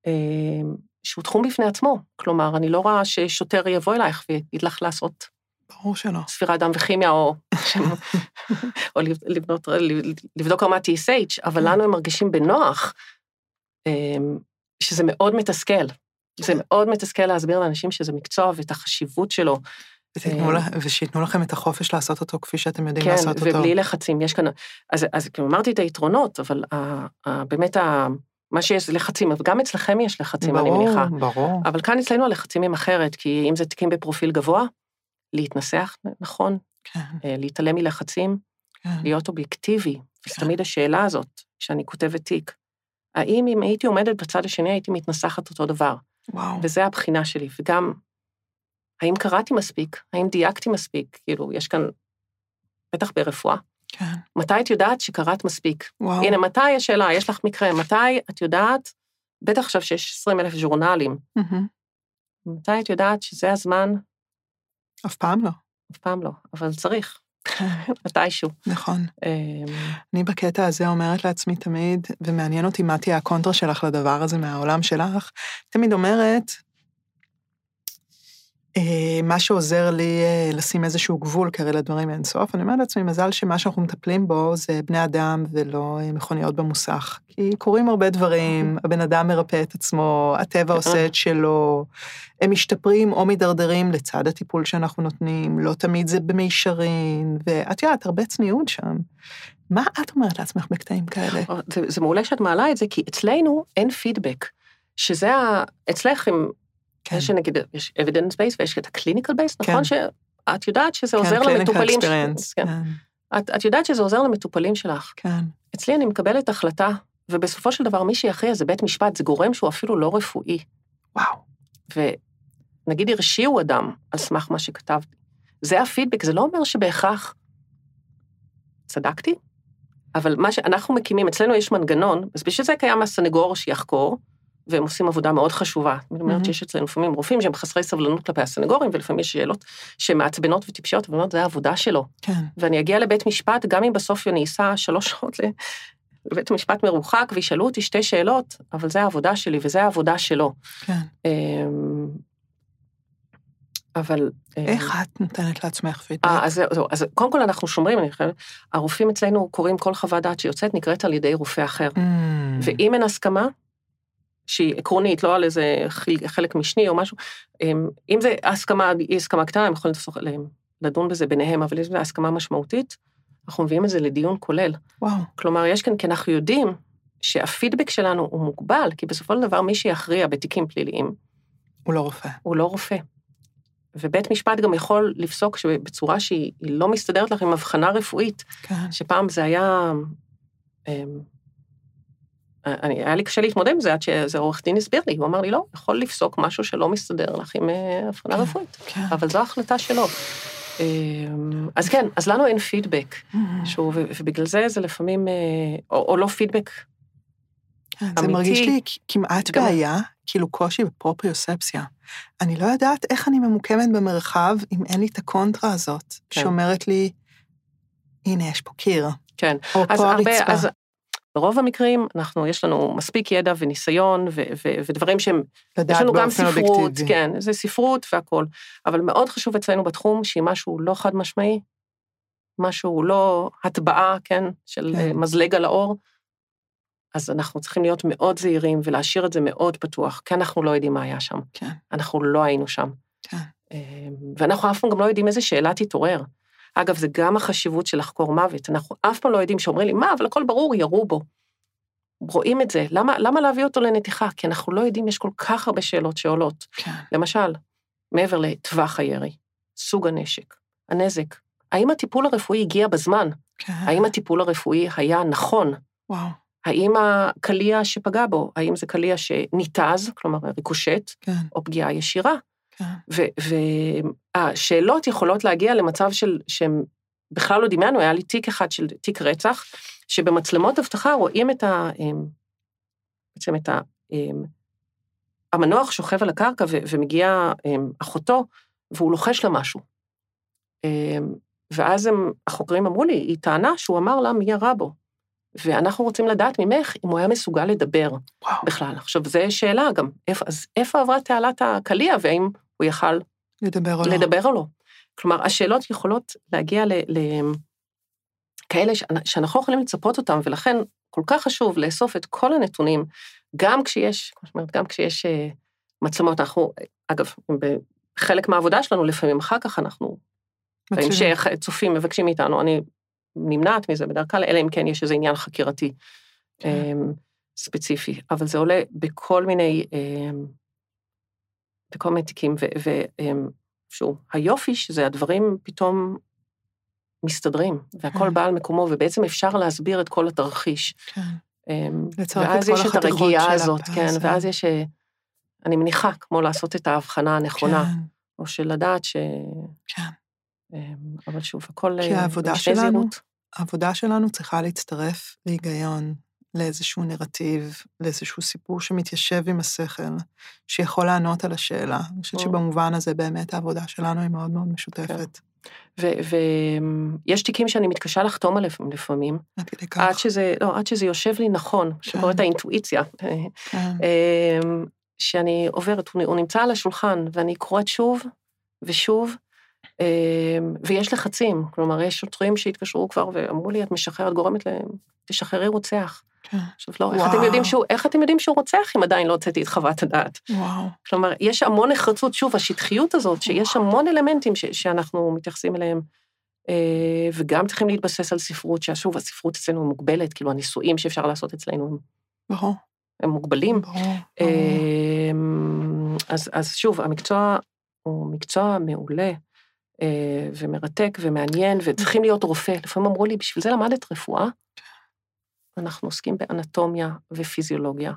אמ, שהוא תחום בפני עצמו. כלומר, אני לא רואה ששוטר יבוא אלייך ויגיד לך לעשות... ברור שלא. ספירת דם וכימיה, או, או לבנות, לבדוק רמת TSH, אבל כן. לנו הם מרגישים בנוח, אמ, שזה מאוד מתסכל. זה מאוד מתסכל להסביר לאנשים שזה מקצוע ואת החשיבות שלו. ושייתנו לכם את החופש לעשות אותו כפי שאתם יודעים כן, לעשות אותו. כן, ובלי לחצים, יש כאן... אז, אז כאילו אמרתי את היתרונות, אבל ה, ה, באמת ה, מה שיש זה לחצים, וגם אצלכם יש לחצים, ברור, אני מניחה. ברור, ברור. אבל כאן אצלנו הלחצים הם אחרת, כי אם זה תיקים בפרופיל גבוה, להתנסח נכון, כן. אה, להתעלם מלחצים, כן. להיות אובייקטיבי. כן. אז תמיד השאלה הזאת, כשאני כותבת תיק, האם אם הייתי עומדת בצד השני, הייתי מתנסחת אותו דבר? וואו. וזה הבחינה שלי, וגם האם קראתי מספיק? האם דייקתי מספיק? כאילו, יש כאן, בטח ברפואה. כן. מתי את יודעת שקראת מספיק? וואו. הנה, מתי השאלה, יש לך מקרה, מתי את יודעת, בטח עכשיו שיש 20 אלף ז'ורנלים, mm-hmm. מתי את יודעת שזה הזמן? אף פעם לא. אף פעם לא, אבל צריך. מתישהו. נכון. אמ, אני בקטע הזה אומרת לעצמי תמיד, ומעניין אותי מה תהיה הקונטרה שלך לדבר הזה מהעולם שלך, תמיד אומרת, מה שעוזר לי אה, לשים איזשהו גבול, כי הרי לדברים אין סוף, אני אומרת לעצמי, מזל שמה שאנחנו מטפלים בו זה בני אדם ולא אה, מכוניות במוסך. כי קורים הרבה דברים, הבן אדם מרפא את עצמו, הטבע עושה את שלו, הם משתפרים או מידרדרים לצד הטיפול שאנחנו נותנים, לא תמיד זה במישרין, ואת יודעת, הרבה צניעות שם. מה את אומרת לעצמך בקטעים כאלה? זה, זה מעולה שאת מעלה את זה, כי אצלנו אין פידבק. שזה ה... אצלך, אם כן. יש נגיד, יש evidence base ויש את ה-clinical base, נכון? כן. שאת יודעת שזה כן, עוזר למטופלים שלך. כן. כן. את, את יודעת שזה עוזר למטופלים שלך. כן. אצלי אני מקבלת החלטה, ובסופו של דבר מי שיכריע זה בית משפט, זה גורם שהוא אפילו לא רפואי. וואו. ונגיד הרשיעו אדם על סמך מה שכתבתי. זה הפידבק, זה לא אומר שבהכרח צדקתי, אבל מה שאנחנו מקימים, אצלנו יש מנגנון, אז בשביל זה קיים הסנגור שיחקור, והם עושים עבודה מאוד חשובה. זאת אומרת שיש אצלנו לפעמים רופאים שהם חסרי סבלנות כלפי הסנגורים, ולפעמים יש שאלות שהן מעצבנות וטיפשיות, ואומרת, זה העבודה שלו. כן. ואני אגיע לבית משפט, גם אם בסוף אני אסע שלוש שעות לבית משפט מרוחק, וישאלו אותי שתי שאלות, אבל זה העבודה שלי וזה העבודה שלו. כן. אמ, אבל... איך את נותנת לעצמך פידבק? אז זהו, אז קודם כל אנחנו שומרים, אני חושבת, הרופאים אצלנו קוראים כל חוות דעת שיוצאת, נקראת על ידי רופא אחר. Mm. ואם אין הסכמה, שהיא עקרונית, לא על איזה חלק משני או משהו. אמ, אם זה הסכמה, אי הסכמה קטנה, הם יכולים לדון בזה ביניהם, אבל אם זו הסכמה משמעותית, אנחנו מביאים את זה לדיון כולל. וואו. כלומר, יש כאן, כי אנחנו יודעים שהפידבק שלנו הוא מוגבל, כי בסופו של דבר מי שיכריע בתיקים פליליים... הוא לא רופא. הוא לא רופא. ובית משפט גם יכול לפסוק בצורה שהיא לא מסתדרת לך עם הבחנה רפואית. כן. שפעם זה היה... אני, היה לי קשה להתמודד עם זה עד שאיזה עורך דין הסביר לי, הוא אמר לי, לא, יכול לפסוק משהו שלא מסתדר לך עם אה, הבחנה כן, רפואית, כן. אבל זו החלטה שלו. אמ, אז כן, אז לנו אין פידבק, mm-hmm. שהוא, ובגלל זה זה לפעמים, אה, או, או לא פידבק כן, אמיתי. זה מרגיש לי כמעט גם... בעיה, כאילו קושי בפרופריוספציה. אני לא יודעת איך אני ממוקמת במרחב אם אין לי את הקונטרה הזאת, כן. שאומרת לי, הנה, יש פה קיר. כן. או פה הרצפה. אז ברוב המקרים, אנחנו, יש לנו מספיק ידע וניסיון ו- ו- ודברים שהם, יש לנו גם ספרות, אובייקטיבי. כן, זה ספרות והכול, אבל מאוד חשוב אצלנו בתחום שאם משהו לא חד משמעי, משהו לא הטבעה, כן, של כן. מזלג על האור, אז אנחנו צריכים להיות מאוד זהירים ולהשאיר את זה מאוד פתוח, כי אנחנו לא יודעים מה היה שם. כן. אנחנו לא היינו שם. כן. אמ, ואנחנו אף פעם גם לא יודעים איזה שאלה תתעורר. אגב, זה גם החשיבות של לחקור מוות. אנחנו אף פעם לא יודעים שאומרים לי, מה, אבל הכל ברור, ירו בו. רואים את זה. למה, למה להביא אותו לנתיחה? כי אנחנו לא יודעים, יש כל כך הרבה שאלות שעולות. כן. למשל, מעבר לטווח הירי, סוג הנשק, הנזק, האם הטיפול הרפואי הגיע בזמן? כן. האם הטיפול הרפואי היה נכון? וואו. האם הקליע שפגע בו, האם זה קליע שניתז, כלומר ריקושט, כן. או פגיעה ישירה? כן. והשאלות יכולות להגיע למצב של, שהם בכלל לא דמיינו, היה לי תיק אחד של תיק רצח, שבמצלמות אבטחה רואים את ה... אמ, בעצם את ה... אמ, המנוח שוכב על הקרקע ו- ומגיעה אמ, אחותו, והוא לוחש לה משהו. ואז הם, החוקרים אמרו לי, היא טענה שהוא אמר לה מי ירה בו. ואנחנו רוצים לדעת ממך אם הוא היה מסוגל לדבר וואו. בכלל. עכשיו, זו שאלה גם, איפה, אז איפה עברה תעלת הקליע, והאם הוא יכל לדבר או לא. לדבר או לא. כלומר, השאלות יכולות להגיע ל... ל... כאלה שאנחנו יכולים לצפות אותם, ולכן כל כך חשוב לאסוף את כל הנתונים, גם כשיש, כמו שאומרת, גם כשיש uh, מצלמות, אנחנו, אגב, בחלק מהעבודה שלנו, לפעמים אחר כך אנחנו, מצוין. בהמשך, צופים מבקשים מאיתנו, אני נמנעת מזה בדרך כלל, אלא אם כן יש איזה עניין חקירתי כן. um, ספציפי, אבל זה עולה בכל מיני, um, בכל מיני תיקים, ושוב, היופי שזה הדברים פתאום מסתדרים, והכל כן. בא על מקומו, ובעצם אפשר להסביר את כל התרחיש. כן. אמ, ואז יש את הרגיעה הזאת, כן. ואז יש, אה, אני מניחה, כמו לעשות את ההבחנה הנכונה, כן, או של לדעת ש... כן. אמ, אבל שוב, הכל כי אה, העבודה במשנה שלנו-. העבודה שלנו צריכה להצטרף להיגיון, לאיזשהו נרטיב, לאיזשהו סיפור שמתיישב עם השכל, שיכול לענות על השאלה. אני חושבת. שבמובן הזה באמת העבודה שלנו היא מאוד מאוד משותפת. ויש תיקים שאני מתקשה לחתום עליהם לפעמים, עד כדי כך. עד שזה, לא, עד שזה יושב לי נכון, שקוראת כן. האינטואיציה. כן. אמ, שאני עוברת, הוא הוא נמצא על השולחן, ואני קוראת שוב ושוב, אמ, ויש לחצים, כלומר, יש שוטרים שהתקשרו כבר ואמרו לי, את משחררת, גורמת להם, תשחררי רוצח. כן. עכשיו, לא, איך אתם, וואו. יודעים שהוא, איך אתם יודעים שהוא רוצח אם עדיין לא הוצאתי את חוות הדעת? וואו. כלומר, יש המון נחרצות, שוב, השטחיות הזאת, שיש המון אלמנטים ש, שאנחנו מתייחסים אליהם, אה, וגם צריכים להתבסס על ספרות, ששוב, הספרות אצלנו מוגבלת, כאילו, הניסויים שאפשר לעשות אצלנו הם, ברור. הם מוגבלים. ברור. אמ, אז, אז שוב, המקצוע הוא מקצוע מעולה אה, ומרתק ומעניין, וצריכים להיות רופא. לפעמים אמרו לי, בשביל זה למדת רפואה? אנחנו עוסקים באנטומיה ופיזיולוגיה.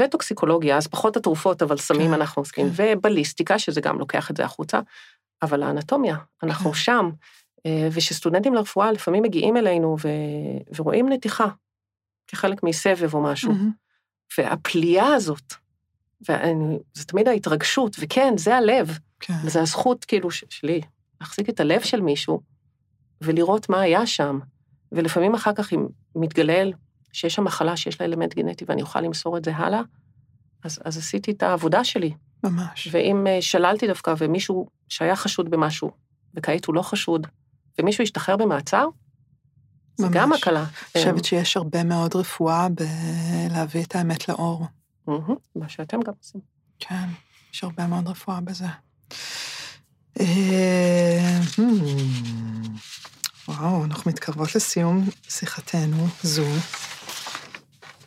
וטוקסיקולוגיה, אז פחות התרופות, אבל סמים כן, אנחנו עוסקים, כן. ובליסטיקה, שזה גם לוקח את זה החוצה, אבל האנטומיה, אנחנו. שם. אה, ושסטודנטים לרפואה לפעמים מגיעים אלינו ו... ורואים נתיחה, כחלק מסבב או משהו. והפליאה הזאת, וזה תמיד ההתרגשות, וכן, זה הלב, כן. וזו הזכות כאילו ש- שלי, להחזיק את הלב של מישהו ולראות מה היה שם. ולפעמים אחר כך אם מתגלל שיש שם מחלה שיש לה אלמנט גנטי ואני אוכל למסור את זה הלאה, אז, אז עשיתי את העבודה שלי. ממש. ואם אה, שללתי דווקא ומישהו שהיה חשוד במשהו, וכעת הוא לא חשוד, ומישהו השתחרר במעצר, זה גם ממש. הקלה. אני חושבת שיש הרבה מאוד רפואה בלהביא את האמת לאור. מהמם, מה שאתם גם עושים. כן, יש הרבה מאוד רפואה בזה. אה, וואו, אנחנו מתקרבות לסיום שיחתנו זו.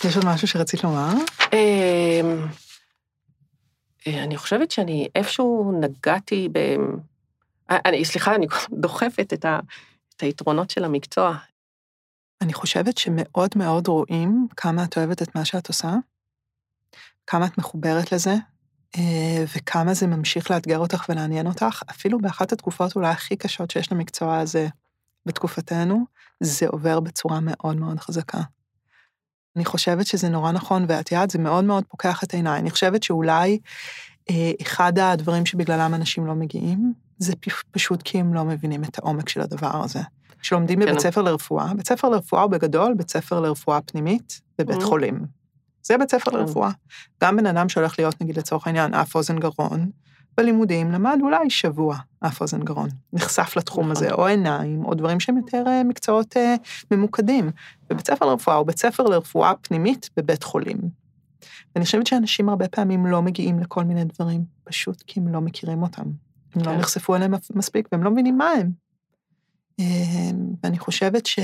יש עוד משהו שרצית לומר? אמ, אה, אני חושבת שאני איפשהו נגעתי ב... אה, אני, סליחה, אני דוחפת את, ה, את היתרונות של המקצוע. אני חושבת שמאוד מאוד רואים כמה את אוהבת את מה שאת עושה, כמה את מחוברת לזה, אה, וכמה זה ממשיך לאתגר אותך ולעניין אותך. אפילו באחת התקופות אולי הכי קשות שיש למקצוע הזה בתקופתנו, זה עובר בצורה מאוד מאוד חזקה. אני חושבת שזה נורא נכון, ואת יודעת, זה מאוד מאוד פוקח את עיניי. אני חושבת שאולי אה, אחד הדברים שבגללם אנשים לא מגיעים, זה פשוט כי הם לא מבינים את העומק של הדבר הזה. כשלומדים בבית כן. ספר לרפואה, בית ספר לרפואה הוא בגדול בית ספר לרפואה פנימית בבית Mhm. חולים. זה בית ספר כן. לרפואה. גם בן אדם שהולך להיות, נגיד לצורך העניין, אף אוזן גרון, בלימודים למד אולי שבוע אף אוזן גרון, נחשף לתחום נכון. הזה, או עיניים, או דברים שהם יותר אה, מקצועות אה, ממוקדים. בבית ספר לרפואה או בית ספר לרפואה פנימית בבית חולים. ואני חושבת שאנשים הרבה פעמים לא מגיעים לכל מיני דברים, פשוט כי הם לא מכירים אותם. הם לא כן. נחשפו אליהם מספיק, והם לא מבינים מה הם. אה, ואני חושבת ש...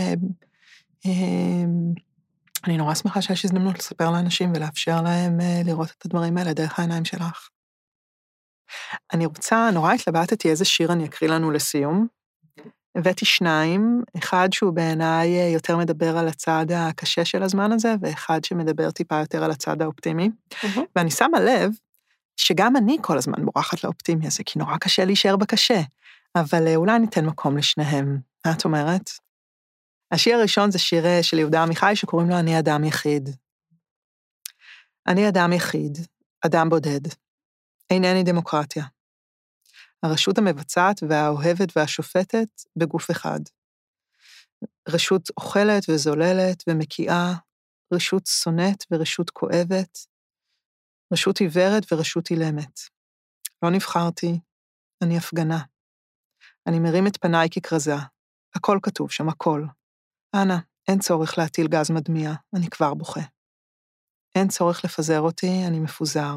אני נורא שמחה שיש הזדמנות לספר לאנשים ולאפשר להם לראות את הדברים האלה דרך העיניים שלך. אני רוצה, נורא התלבטתי איזה שיר אני אקריא לנו לסיום. הבאתי שניים, אחד שהוא בעיניי אה, יותר מדבר על הצד הקשה של הזמן הזה, ואחד שמדבר טיפה יותר על הצד האופטימי. מהמם. ואני שמה לב שגם אני כל הזמן בורחת לאופטימי הזה, כי נורא קשה להישאר בקשה. אבל אה, אולי ניתן מקום לשניהם. מה את אומרת? השיר הראשון זה שיר אה, של יהודה עמיחי שקוראים לו "אני אדם יחיד". אני אדם יחיד, אדם בודד. אינני דמוקרטיה. הרשות המבצעת והאוהבת והשופטת בגוף אחד. רשות אוכלת וזוללת ומקיאה, רשות שונאת ורשות כואבת, רשות עיוורת ורשות אילמת. לא נבחרתי, אני הפגנה. אני מרים את פניי ככרזה. הכל כתוב שם, הכל. אנא, אין צורך להטיל גז מדמיע, אני כבר בוכה. אין צורך לפזר אותי, אני מפוזר.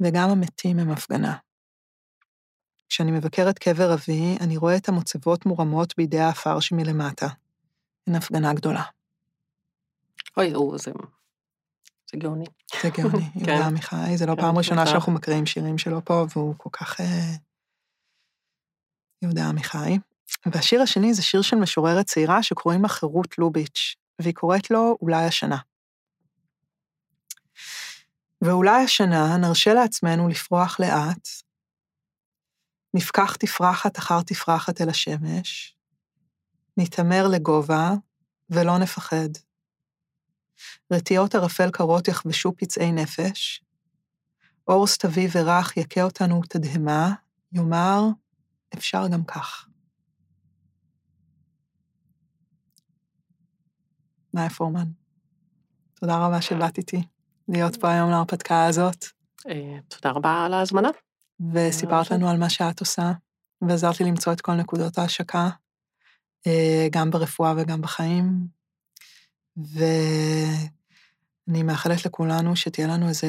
וגם המתים הם הפגנה. כשאני מבקר את קבר אבי, אני רואה את המוצבות מורמות בידי העפר שמלמטה. הן הפגנה גדולה. אוי, הוא, זה, זה גאוני. זה גאוני, יהודה עמיחי, זה לא כן, פעם ראשונה. שאנחנו מקריאים שירים שלו פה, והוא כל כך... אה, יהודה עמיחי. והשיר השני זה שיר של משוררת צעירה שקוראים לה חירות לוביץ', והיא קוראת לו אולי השנה. ואולי השנה נרשה לעצמנו לפרוח לאט, נפקח תפרחת אחר תפרחת אל השמש, נתעמר לגובה ולא נפחד. רטיות ערפל קרות יכבשו פצעי נפש, אור סתווי ורך יכה אותנו תדהמה, יאמר, אפשר גם כך. מאיה פורמן, תודה רבה שבאת איתי להיות פה היום להרפתקה הזאת, אה, תודה רבה על ההזמנה. וסיפרת לנו על מה שאת עושה, ועזרת לי למצוא את כל נקודות ההשקה, אה, גם ברפואה וגם בחיים. ואני מאחלת לכולנו שתהיה לנו איזו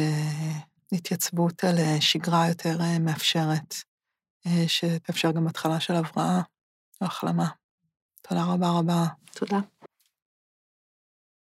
התייצבות על אה, שגרה יותר מאפשרת, שתאפשר גם התחלה של הבראה או החלמה. תודה רבה רבה. תודה.